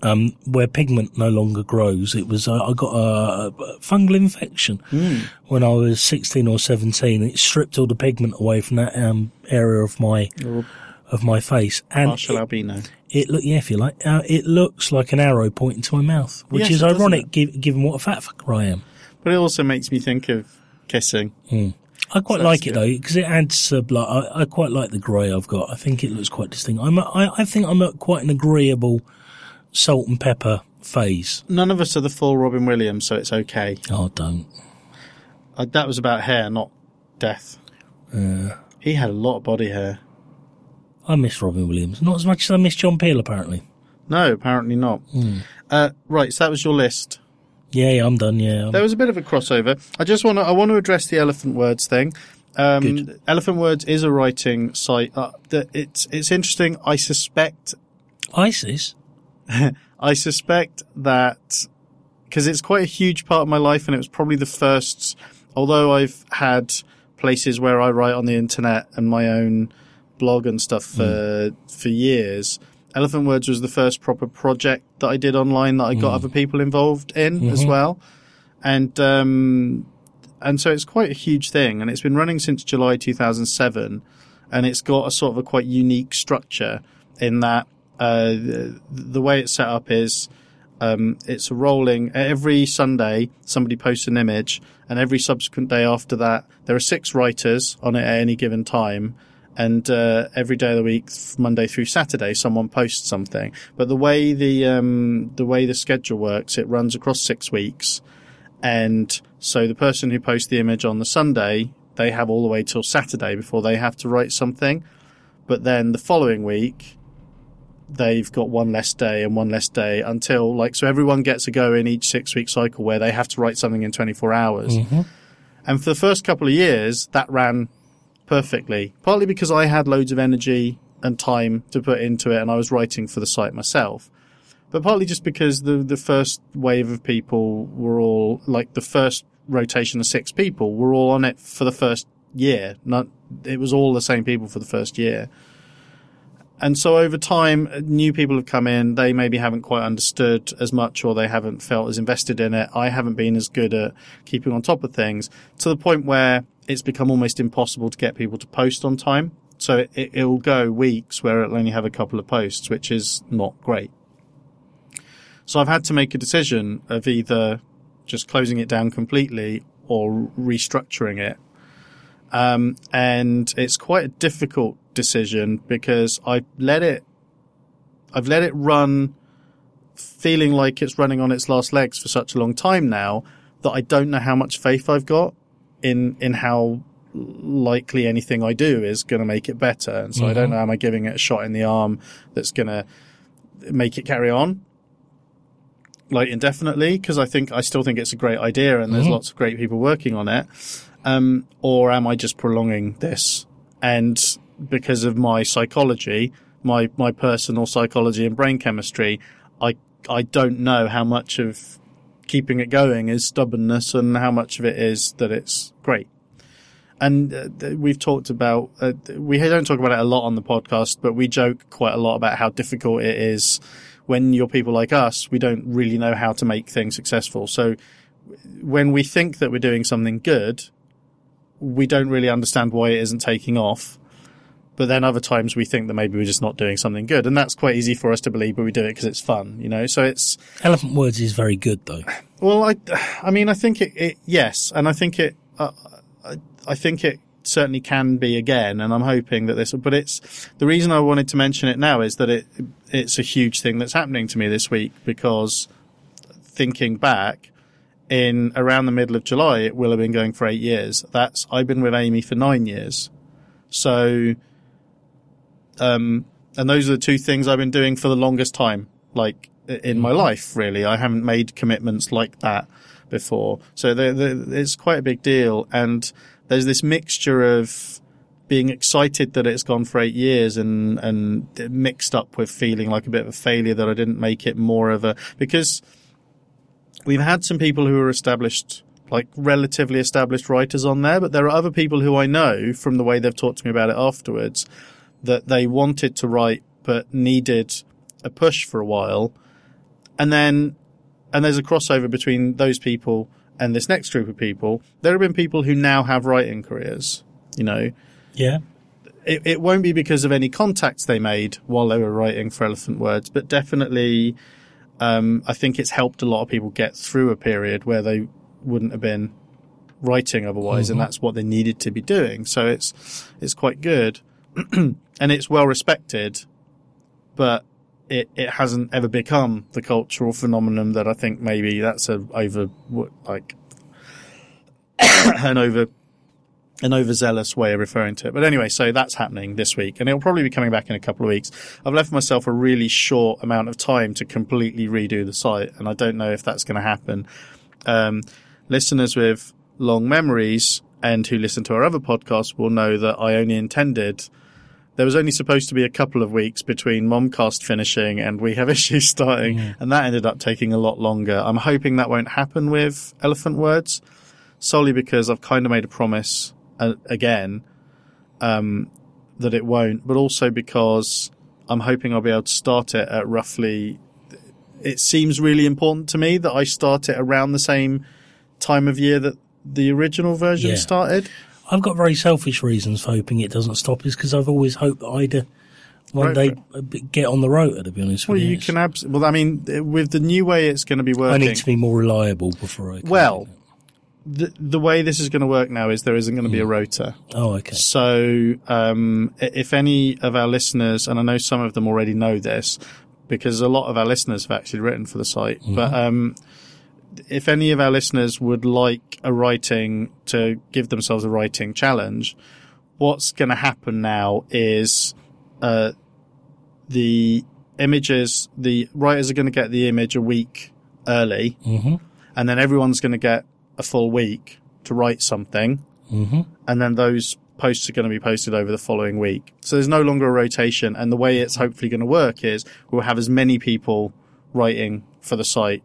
Um, where pigment no longer grows. It was uh, I got a, a fungal infection when I was sixteen or seventeen. It stripped all the pigment away from that um, area of my of my face, and partial it, albino it look yeah, if you like, uh, it looks like an arrow pointing to my mouth, which Yes, is ironic gi- given what a fat fucker I am. But it also makes me think of kissing. I quite So like it though because it adds uh, like I, I quite like the grey I've got. I think it looks quite distinct. I'm a, I, I think I'm at quite an agreeable salt and pepper phase. None of us are the full Robin Williams, so it's okay. Oh, don't. Uh, that was about hair, not death. he had a lot of body hair. I miss Robin Williams not as much as I miss John Peel. Apparently, No, apparently not. Uh, right, so that was your list. yeah, yeah I'm done. Yeah, I'm- There was a bit of a crossover. I just want to I want to address the Elephant Words thing. Um. Elephant Words is a writing site. Uh, that it's it's interesting. I suspect ISIS. I suspect that because it's quite a huge part of my life, and it was probably the first. Although I've had places where I write on the internet and my own blog and stuff hmm. for for years. Elephant Words was the first proper project that I did online that I got hmm. other people involved in as mm-hmm. well, and um, and so it's quite a huge thing, and it's been running since July 2007, and it's got a sort of a quite unique structure in that uh, the, way it's set up is um, it's a rolling every Sunday somebody posts an image, and every subsequent day after that there are six writers on it at any given time. And uh, every day of the week, Monday through Saturday, someone posts something. But the way the um, the way the schedule works, it runs across six weeks, and so the person who posts the image on the Sunday, they have all the way till Saturday before they have to write something. But then the following week, they've got one less day and one less day until like so everyone gets a go in each six week cycle where they have to write something in 24 hours. Mm-hmm. And for the first couple of years, that ran perfectly. Partly because I had loads of energy and time to put into it, and I was writing for the site myself. But partly just because the the first wave of people were all like the first rotation of six people were all on it for the first year. Not it was all the same people for the first year. And so over time, new people have come in. They maybe haven't quite understood as much or they haven't felt as invested in it. I haven't been as good at keeping on top of things to the point where it's become almost impossible to get people to post on time. So it, it'll go weeks where it'll only have a couple of posts, which is not great. So I've had to make a decision of either just closing it down completely or restructuring it. Um, and it's quite a difficult decision because I let it, I've let it run feeling like it's running on its last legs for such a long time now that I don't know how much faith I've got in, in how likely anything I do is going to make it better. And so I don't know, am I giving it a shot in the arm that's going to make it carry on? Like indefinitely, because I think I still think it's a great idea, and there's lots of great people working on it. Um, or am I just prolonging this? And because of my psychology, my my personal psychology and brain chemistry, I I don't know how much of keeping it going is stubbornness and how much of it is that it's great. And uh, we've talked about uh, we don't talk about it a lot on the podcast, but we joke quite a lot about how difficult it is when you're people like us. We don't really know how to make things successful. So when we think that we're doing something good, we don't really understand why it isn't taking off. But then other times we think that maybe we're just not doing something good. And that's quite easy for us to believe, but we do it because it's fun, you know? So it's, Elephant Words is very good though. well, I, I mean, I think it, it yes. And I think it, uh, I, I think it certainly can be again. And I'm hoping that this, but it's, the reason I wanted to mention it now is that it, it's a huge thing that's happening to me this week because thinking back, in around the middle of July, it will have been going for eight years. That's I've been with Amy for nine years. So, um, and those are the two things I've been doing for the longest time, like in my life. Really, I haven't made commitments like that before. So they're, they're, it's quite a big deal. And there's this mixture of being excited that it's gone for eight years and and mixed up with feeling like a bit of a failure that I didn't make it more of a because we've had some people who are established, like relatively established writers on there, but there are other people who I know from the way they've talked to me about it afterwards that they wanted to write but needed a push for a while. And then, and there's a crossover between those people and this next group of people. There have been people who now have writing careers, you know. Yeah. It, it won't be because of any contacts they made while they were writing for Elephant Words, but definitely um, I think it's helped a lot of people get through a period where they wouldn't have been writing otherwise, Mm-hmm. and that's what they needed to be doing. So it's it's quite good, and it's well respected, but it it hasn't ever become the cultural phenomenon that I think maybe that's a over like an over an overzealous way of referring to it. But anyway, so that's happening this week and it'll probably be coming back in a couple of weeks. I've left myself a really short amount of time to completely redo the site and I don't know if that's going to happen. Um, listeners with long memories and who listen to our other podcasts will know that I only intended there was only supposed to be a couple of weeks between Momcast finishing and we have issues starting, and that ended up taking a lot longer. I'm hoping that won't happen with Elephant Words, solely because I've kind of made a promise uh, again, um, that it won't, but also because I'm hoping I'll be able to start it at roughly. It seems really important to me that I start it around the same time of year that the original version Yeah. started. I've got very selfish reasons for hoping it doesn't stop. Is because I've always hoped that I'd uh, one day get on the rota. To be honest Well, with you, you can abs- well, I mean, with the new way it's going to be working, I need to be more reliable before I. Can Well, the, the way this is going to work now is there isn't going to be a rota. oh, okay. So, um, if any of our listeners, and I know some of them already know this, because a lot of our listeners have actually written for the site, but um, if any of our listeners would like a writing to give themselves a writing challenge, what's going to happen now is uh, the images, the writers are going to get the image a week early, hmm and then everyone's going to get a full week to write something hmm and then those posts are going to be posted over the following week. So there's no longer a rotation. And the way it's hopefully going to work is we'll have as many people writing for the site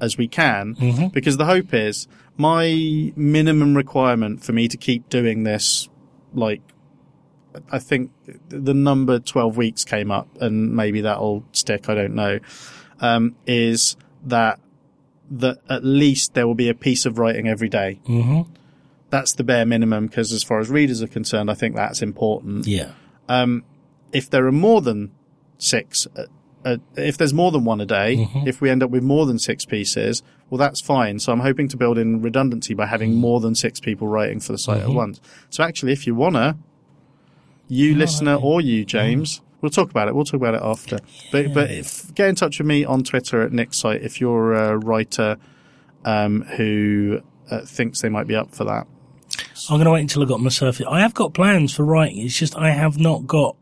as we can Mhm. because the hope is my minimum requirement for me to keep doing this, like, I think the number 12 weeks came up and maybe that'll stick. I don't know. Um, is that, that at least there will be a piece of writing every day hmm that's the bare minimum because as far as readers are concerned, I think that's important. Yeah. If there are more than six, uh, if there's more than one a day, if we end up with more than six pieces, well, that's fine. So I'm hoping to build in redundancy by having more than six people writing for the site at once. So actually, if you wanna, you listener or you, James, we'll talk about it. We'll talk about it after. But, but if, get in touch with me on Twitter at Nick's site if you're a writer, um, who uh, thinks they might be up for that. I'm going to wait until I've got my surface. I have got plans for writing. It's just I have not got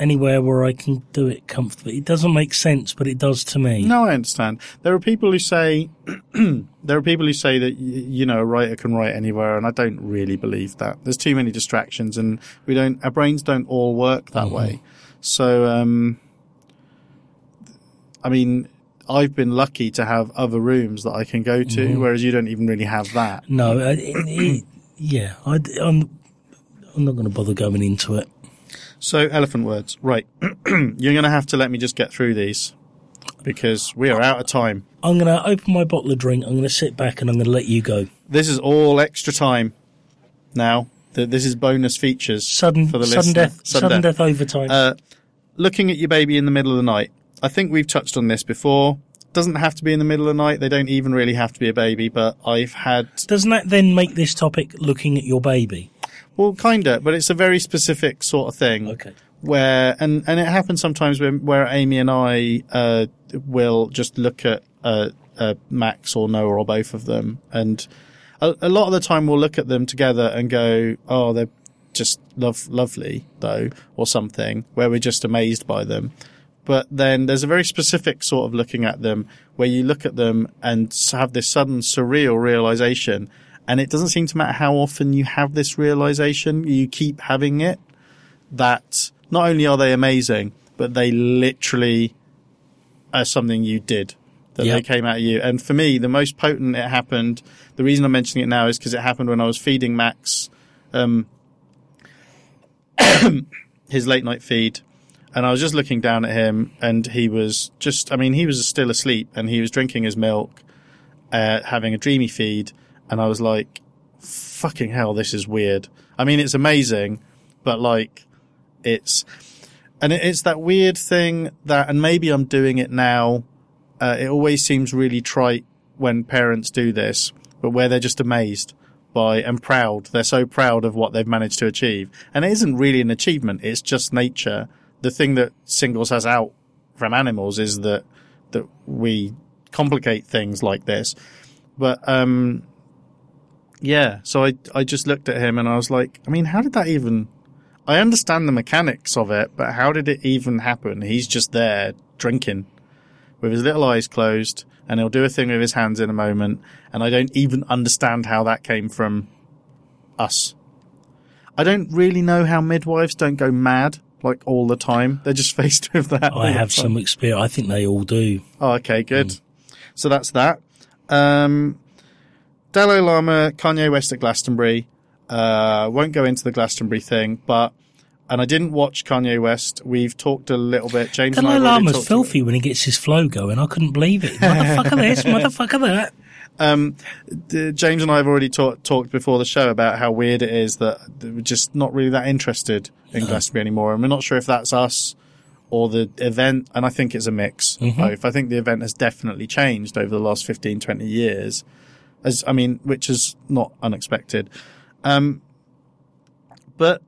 anywhere where I can do it comfortably. It doesn't make sense, but it does to me. No, I understand. There are people who say there are people who say that you know a writer can write anywhere, and I don't really believe that. There's too many distractions, and we don't. Our brains don't all work that way. So, um, I mean, I've been lucky to have other rooms that I can go to, whereas you don't even really have that. No, uh, it, it, yeah, I, am I'm not going to bother going into it. So, elephant words, right? You're going to have to let me just get through these because we are out of time. I'm going to open my bottle of drink. I'm going to sit back and I'm going to let you go. This is all extra time now. This is bonus features Sudden, for the sudden listener. death, sudden, death. overtime. Uh, looking at your baby in the middle of the night. I think we've touched on this before. Doesn't have to be in the middle of the night. They don't even really have to be a baby, but I've had, Doesn't that then make this topic looking at your baby? Well, kinda, but it's a very specific sort of thing. Okay. where and and it happens sometimes when where Amy and I uh, will just look at uh, uh, Max or Noah or both of them, and a, a lot of the time we'll look at them together and go, "Oh, they're just love lovely," though, or something, where we're just amazed by them. But then there's a very specific sort of looking at them where you look at them and have this sudden surreal realization. And it doesn't seem to matter how often you have this realization, you keep having it that not only are they amazing, but they literally are something you did. That they came out of you. And for me, the most potent it happened, the reason I'm mentioning it now is because it happened when I was feeding Max, um, his late night feed. And I was just looking down at him and he was just, I mean, he was still asleep and he was drinking his milk, uh, having a dreamy feed. And I was like, fucking hell, this is weird. I mean, it's amazing, but like, it's, and it's that weird thing that, and maybe I'm doing it now. Uh, it always seems really trite when parents do this, but where they're just amazed by and proud. They're so proud of what they've managed to achieve. And it isn't really an achievement. It's just nature. The thing that singles us out from animals is that, that we complicate things like this. But, um, yeah, so I, I just looked at him and I was like, I mean, how did that even, I understand the mechanics of it, but how did it even happen? He's just there drinking with his little eyes closed and he'll do a thing with his hands in a moment. And I don't even understand how that came from us. I don't really know how midwives don't go mad like all the time. They're just faced with that. I have some experience. I think they all do. Oh, okay, good. So that's that. Um, Dalai Lama, Kanye West at Glastonbury. Uh, won't go into the Glastonbury thing, but and I didn't watch Kanye West. We've talked a little bit. James Dalai and I Lama's filthy when he gets his flow going. I couldn't believe it. Motherfucker this, motherfucker that. Um, d- James and I have already talk, talked before the show about how weird it is that we're just not really that interested in Glastonbury anymore, and we're not sure if that's us or the event. And I think it's a mix of both. I think the event has definitely changed over the last 15, 20 years, as I mean, which is not unexpected. Um, but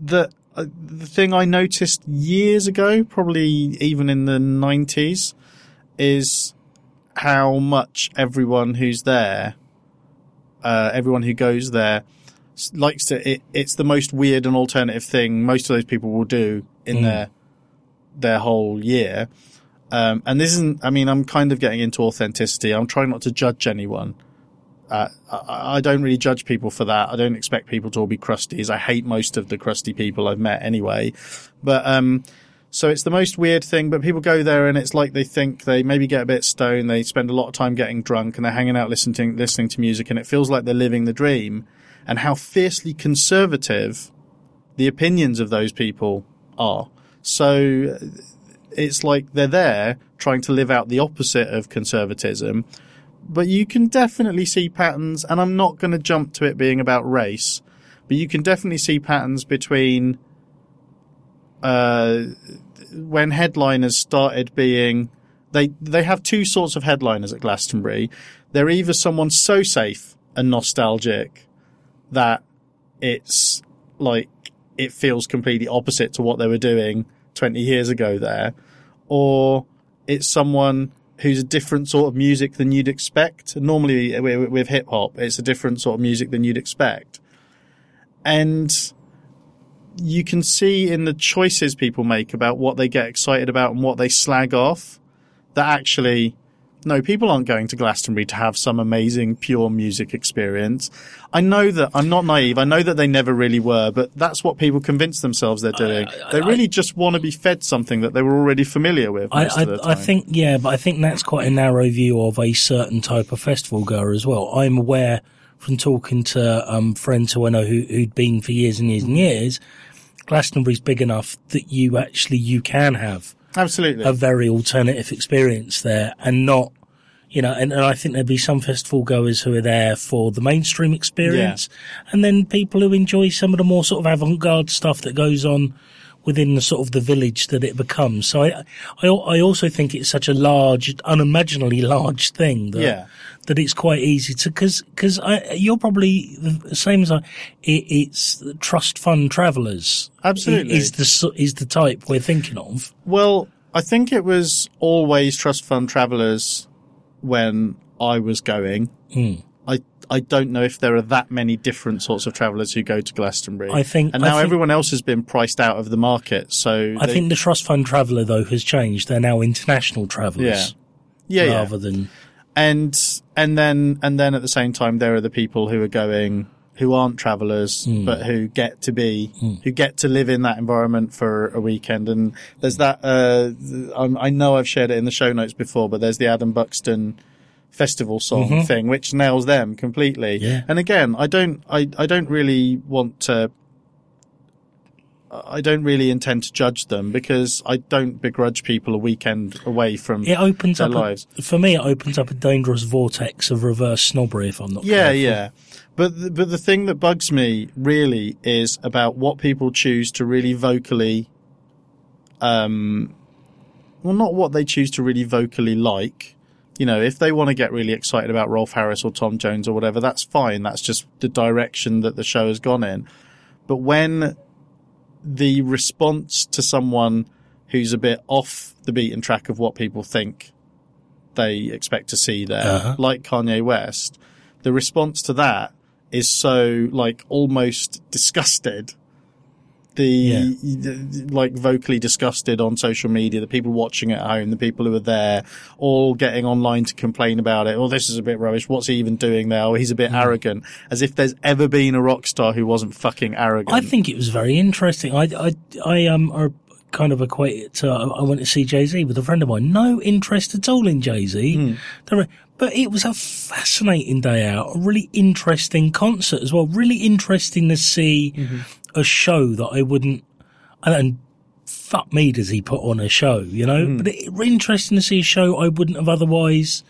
the uh, the thing I noticed years ago, probably even in the nineties, is how much everyone who's there, uh, everyone who goes there, likes to. It, it's the most weird and alternative thing most of those people will do in their their whole year. Um, and this isn't. I mean, I'm kind of getting into authenticity. I'm trying not to judge anyone. Uh, I, I don't really judge people for that. I don't expect people to all be crusties. I hate most of the crusty people I've met anyway. But, um, so it's the most weird thing, but people go there and it's like they think they maybe get a bit stoned. They spend a lot of time getting drunk and they're hanging out listening, listening to music and it feels like they're living the dream and how fiercely conservative the opinions of those people are. So it's like they're there trying to live out the opposite of conservatism but you can definitely see patterns, and I'm not going to jump to it being about race, but you can definitely see patterns between uh, when headliners started being they they have two sorts of headliners at Glastonbury. They're either someone so safe and nostalgic that it's like it feels completely opposite to what they were doing 20 years ago there, or it's someone who's a different sort of music than you'd expect. Normally with, hip hop, it's a different sort of music than you'd expect. And you can see in the choices people make about what they get excited about and what they slag off that actually, no, people aren't going to Glastonbury to have some amazing pure music experience. I know that I'm not naive. I know that they never really were, but that's what people convince themselves they're doing. they really just want to be fed something that they were already familiar with. I, Most of the I, I think, yeah, but I think that's quite a narrow view of a certain type of festival goer as well. I'm aware from talking to um, friends who I know who, who'd been for years and years and years, Glastonbury's big enough that you actually you can have absolutely. a very alternative experience there and not you know and, and i think there'd be some festival goers who are there for the mainstream experience and then people who enjoy some of the more sort of avant-garde stuff that goes on within the sort of the village that it becomes so i i, I also think it's such a large unimaginably large thing that Yeah. That it's quite easy to because because you're probably the same as I. It, it's trust fund travellers. Absolutely. is the is the type we're thinking of. Well, I think it was always trust fund travellers when I was going. Hmm. I I don't know if there are that many different sorts of travellers who go to Glastonbury. I think- and now think- everyone else has been priced out of the market. So I they- think the trust fund traveller though has changed. They're now international travellers yeah, yeah, rather than and and then and then at the same time there are the people who are going who aren't travelers Hmm. but who get to be who get to live in that environment for a weekend and there's that uh I'm- i know i've shared it in the show notes before but there's the adam buxton festival song thing which nails them completely Mm-hmm. Yeah. and again i don't i i don't really want to I don't really intend to judge them because I don't begrudge people a weekend away from it opens their up. lives. A, for me, it opens up a dangerous vortex of reverse snobbery. If I'm not Yeah, careful. yeah. But the, but the thing that bugs me really is about what people choose to really vocally, um, well, not what they choose to really vocally like. You know, if they want to get really excited about Rolf Harris or Tom Jones or whatever, that's fine. That's just the direction that the show has gone in. But when the response to someone who's a bit off the beaten track of what people think they expect to see there, Uh-huh. like Kanye West, the response to that is so like almost disgusted. The, the- like vocally disgusted on social media, the people watching at home, the people who are there, all getting online to complain about it. Oh, this is a bit rubbish. What's he even doing there? Oh, he's a Mm. bit arrogant. As if there's ever been a rock star who wasn't fucking arrogant. I think it was very interesting. I, I, I um, are kind of equate it to I I went to see Jay Z with a friend of mine. No interest at all in Jay Z. But it was a fascinating day out, a really interesting concert as well. Really interesting to see a show that I wouldn't, and, fuck me does he put on a show, you know? Hmm. But it, interesting to see a show I wouldn't have otherwise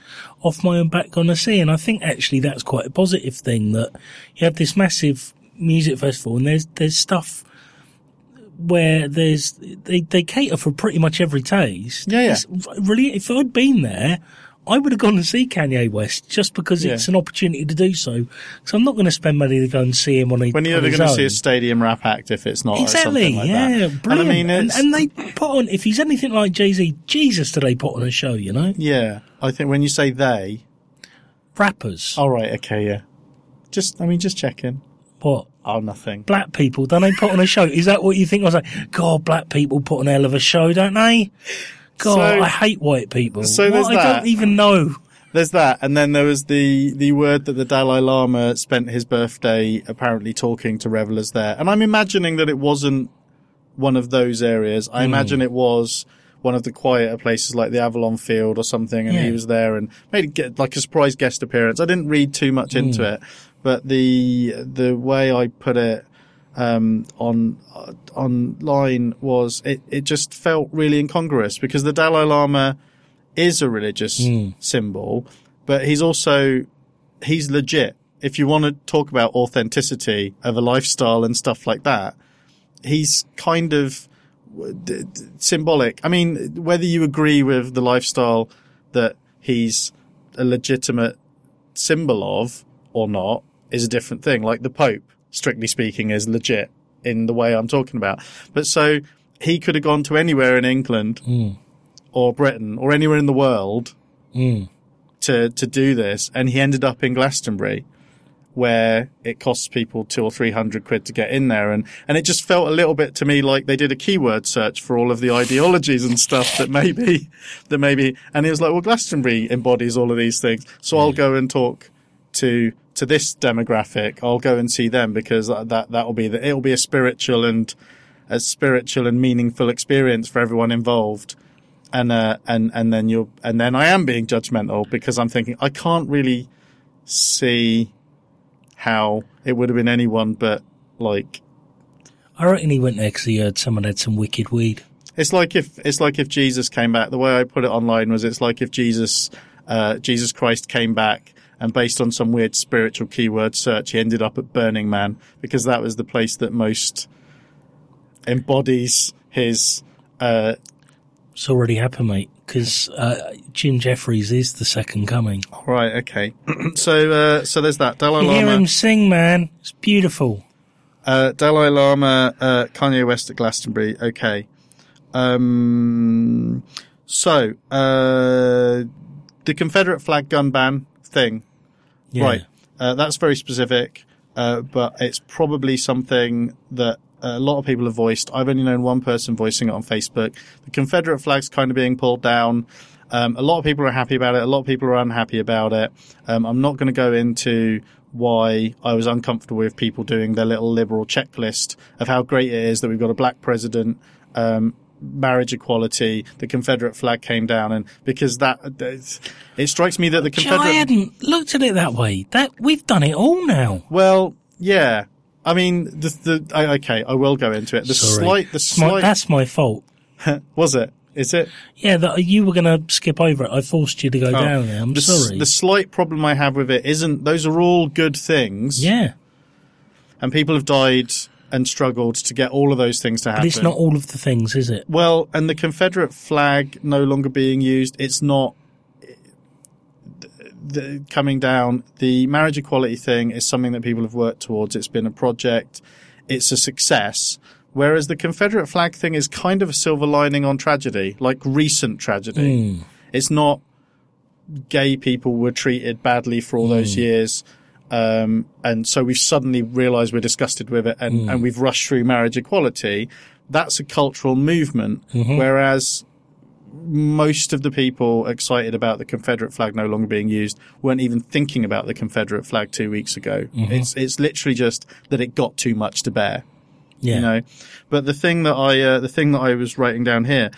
off my own back gone to see. And I think actually that's quite a positive thing that you have this massive music festival and there's, there's stuff where there's, they, they cater for pretty much every taste. Yeah, yeah. It's really, if I'd been there, I would have gone to see Kanye West just because Yeah. it's an opportunity to do so. So I'm not going to spend money to go and see him on a When are you on ever his going to see a stadium rap act if it's not Exactly, something like yeah, that? brilliant. And I mean, and, and they put on, if he's anything like Jay Z, Jesus, do they put on a show, you know? yeah, I think when you say they, Rappers. all right, okay, yeah. Just, I mean, just checking. What? Oh, nothing. Black people, don't they put on a show? Is that what you think? I was like, God, black people put on a hell of a show, don't they? God, So- I hate white people. so What? there's I that. don't even know. There's that, and then there was the the word that the Dalai Lama spent his birthday apparently talking to revelers there, and I'm imagining that it wasn't one of those areas. I hmm. imagine it was one of the quieter places like the Avalon Field or something, and he was there and made a, get like a surprise guest appearance. I didn't read too much hmm. into it, but the the way I put it um, on uh, online was it, it just felt really incongruous because the Dalai Lama is a religious symbol, but he's also he's legit. If you want to talk about authenticity of a lifestyle and stuff like that, he's kind of d- d- symbolic. I mean, whether you agree with the lifestyle that he's a legitimate symbol of or not is a different thing. Like the Pope, strictly speaking, is legit in the way I'm talking about. But so he could have gone to anywhere in England mm. or Britain or anywhere in the world mm. to, to do this. And he ended up in Glastonbury where it costs people two or three hundred quid to get in there. And, and it just felt a little bit to me like they did a keyword search for all of the ideologies and stuff that maybe, that maybe, and he was like, well, Glastonbury embodies all of these things. So I'll mm. go and talk to, to this demographic. I'll go and see them because that, that will be the, it'll be a spiritual and, a spiritual and meaningful experience for everyone involved. And, uh, and, and then you're, and then I am being judgmental because I'm thinking I can't really see how it would have been anyone but like I reckon he went there because he heard someone had some wicked weed. it's like if it's like if Jesus came back. The way I put it online was it's like if Jesus uh, Jesus Christ came back and based on some weird spiritual keyword search, he ended up at Burning Man because that was the place that most embodies his. Uh, It's already happened, mate, because uh, Jim Jeffries is the second coming. right, okay. so uh, so there's that Dalai You hear Lama. him sing, man. It's beautiful. Uh, Dalai Lama, uh, Kanye West at Glastonbury. Okay. Um, so, uh, the Confederate flag gun ban thing. Yeah. Right. Uh, that's very specific, uh, but it's probably something that a lot of people have voiced. I've only known one person voicing it on Facebook. The Confederate flag's kind of being pulled down. Um, a lot of people are happy about it. A lot of people are unhappy about it. Um, I'm not going to go into why I was uncomfortable with people doing their little liberal checklist of how great it is that we've got a black president, um, marriage equality, the Confederate flag came down, and because that, it strikes me that the Confederate. I hadn't looked at it that way. That we've done it all now. Well, yeah. I mean, the, the okay, I will go into it. The Sorry. slight, the It's my- that's my fault. was it? Is it? Yeah, that you were going to skip over it. I forced you to go oh, down there. I'm Oh, the, sorry. The slight problem I have with it isn't, those are all good things. yeah, And people have died and struggled to get all of those things to happen. but it's not all of the things, is it? Well, and the Confederate flag no longer being used, it's not eh, the, coming down. The marriage equality thing is something that people have worked towards. It's been a project. It's a success. Whereas the Confederate flag thing is kind of a silver lining on tragedy, like recent tragedy. Hmm. It's not gay people were treated badly for all those hmm. years. Um, and so we've suddenly realized we're disgusted with it and, and we've rushed through marriage equality. That's a cultural movement. Whereas most of the people excited about the Confederate flag no longer being used weren't even thinking about the Confederate flag two weeks ago. It's, it's literally just that it got too much to bear. Yeah. You know, but the thing that I uh, the thing that I was writing down here,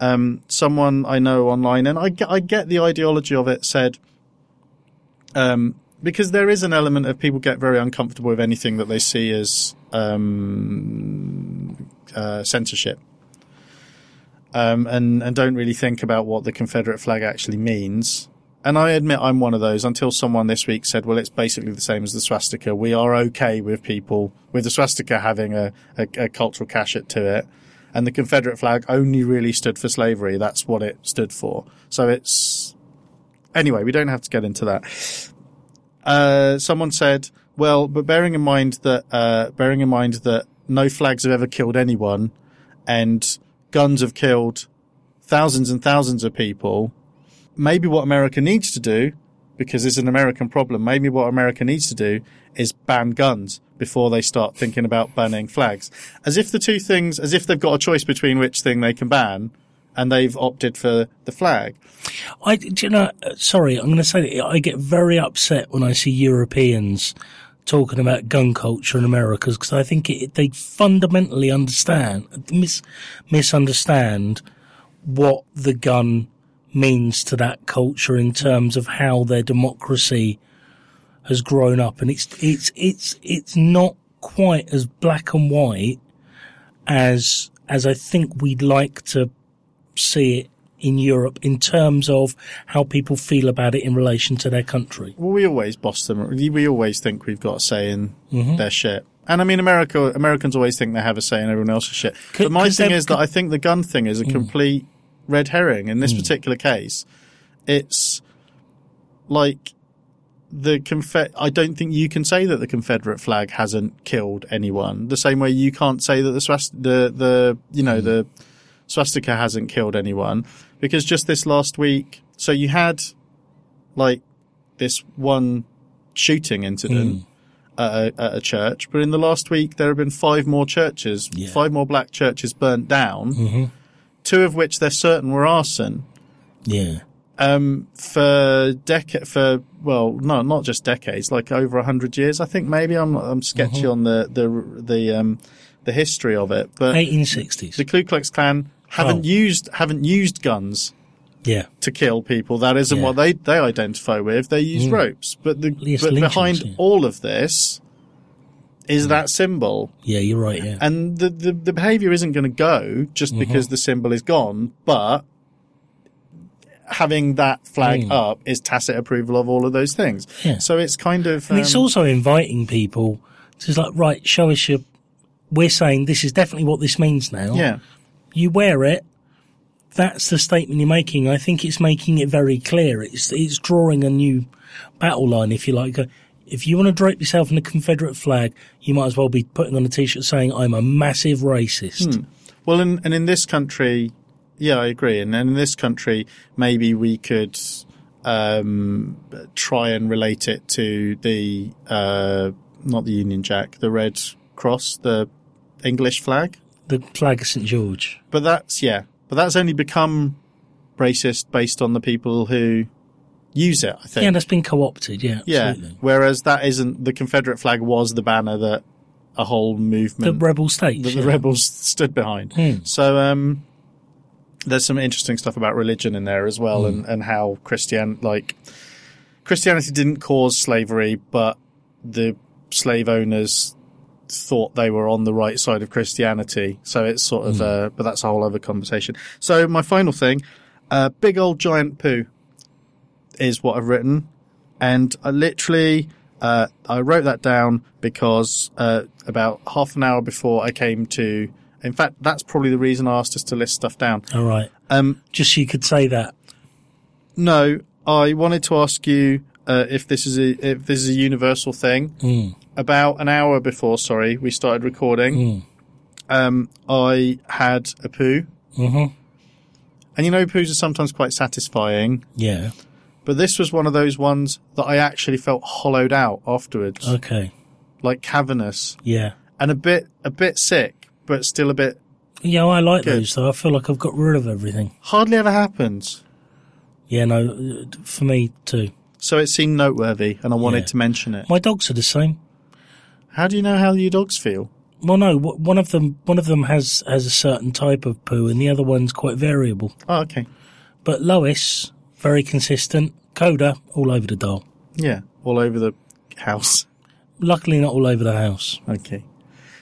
um, someone I know online, and I get, I get the ideology of it said, um, because there is an element of people get very uncomfortable with anything that they see as um, uh, censorship. Um, and, and don't really think about what the Confederate flag actually means. And I admit I'm one of those until someone this week said, well, it's basically the same as the swastika. We are okay with people, with the swastika having a, a, a cultural cachet to it. And the Confederate flag only really stood for slavery. That's what it stood for. So it's, anyway, we don't have to get into that. Uh, someone said, well, but bearing in mind that, uh, bearing in mind that no flags have ever killed anyone and guns have killed thousands and thousands of people, maybe what America needs to do, because it's an American problem, maybe what America needs to do is ban guns before they start thinking about banning flags. As if the two things, as if they've got a choice between which thing they can ban, and they've opted for the flag. I, you know, uh, sorry, I'm going to say that I get very upset when I see Europeans talking about gun culture in America because I think it, they fundamentally understand, mis, misunderstand what the gun means to that culture in terms of how their democracy has grown up. And it's, it's, it's, it's not quite as black and white as, as I think we'd like to see it in Europe in terms of how people feel about it in relation to their country. Well, we always boss them. We always think we've got a say in mm-hmm. their shit. And I mean, America, Americans always think they have a say in everyone else's shit. Could- but my could thing is that I think the gun thing is a mm. complete red herring in this mm. particular case. It's like the Confe- I don't think you can say that the Confederate flag hasn't killed anyone. The same way you can't say that the swast- the the you know mm. the swastika hasn't killed anyone because just this last week, so you had like this one shooting incident at, a, at a church, but in the last week there have been five more churches, Yeah. five more black churches burnt down, two of which they're certain were arson. Yeah. Um, for decade, for well, no, not just decades, like over a hundred years, I think. Maybe I'm I'm sketchy on the the the um the history of it, but 1860s. the Ku Klux Klan haven't Oh. used haven't used guns Yeah. to kill people. That isn't Yeah. Mm. what they they identify with. They use ropes, but the but behind yeah. all of this is that symbol, Yeah, you're right. Yeah. and the the, the behavior isn't going to go just Mm-hmm. because the symbol is gone, but having that flag up is tacit approval of all of those things. Mm. Yeah. So it's kind of And it's um, also inviting people to like, right, show us your. We're saying this is definitely what this means now. yeah. You wear it. That's the statement you're making. I think it's making it very clear. It's it's drawing a new battle line, if you like. If you want to drape yourself in a Confederate flag, you might as well be putting on a t-shirt saying, "I'm a massive racist." Well, in, and in this country, yeah, I agree. And, and in this country, maybe we could um, try and relate it to the uh, not the Union Jack, the Red Cross, the English flag. The flag of St George. But that's yeah, but that's only become racist based on the people who use it. I think. Yeah, that's been co-opted. Yeah, Yeah. Whereas that isn't the Confederate flag was the banner that a whole movement, The rebel states. that the yeah. rebels stood behind. Hmm. So um, there's some interesting stuff about religion in there as well, and, and how Christian like Christianity didn't cause slavery, but the slave owners thought they were on the right side of Christianity. So it's sort of, uh, but that's a whole other conversation. So my final thing, uh, big old giant poo is what I've written. And I literally, uh, I wrote that down because, uh, about half an hour before I came to, in fact, that's probably the reason I asked us to list stuff down. All right. Um, Just so you could say that. no, I wanted to ask you, uh, if this is a, if this is a universal thing. Mm. About an hour before, sorry, we started recording, Mm. um, I had a poo. hmm And you know, poos are sometimes quite satisfying, Yeah. but this was one of those ones that I actually felt hollowed out afterwards, Okay. like cavernous Yeah. and a bit, a bit sick, but still a bit, Yeah, I like Good. those though. I feel like I've got rid of everything. hardly ever happens. Yeah, no, uh, for me too. So it seemed noteworthy and I wanted Yeah. to mention it. My dogs are the same. How do you know how your dogs feel? Well, no, one of them one of them has has a certain type of poo, and the other one's quite variable. Oh, okay. But Lois, very consistent. Coda, all over the doll. Yeah, all over the house. Luckily, not all over the house. Okay.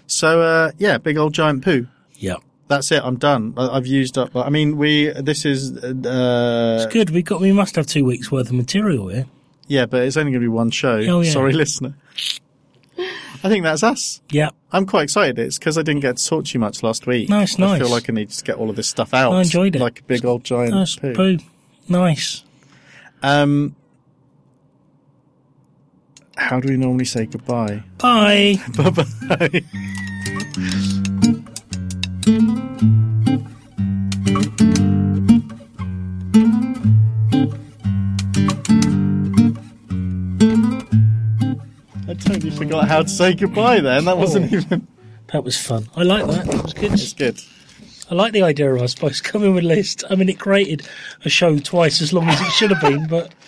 So, uh, yeah, big old giant poo. Yeah, That's it. I'm done. I've used up. I mean, we. This is. Uh, it's good. We got we must have two weeks worth of material here. yeah, but it's only going to be one show. Oh, yeah. Sorry, listener. I think that's us. Yeah, I'm quite excited. It's because I didn't get to talk to you much last week. Nice, nice. I nice. feel like I need to get all of this stuff out. I enjoyed it. Like a big old giant nice poo. poo. Nice. Um, how do we normally say goodbye? Bye. bye bye. forgot how to say goodbye then. That wasn't Oh. even. That was fun. I like that. That was good. It's good. I like the idea of us both coming with a list. I mean, it created a show twice as long as it should have been, but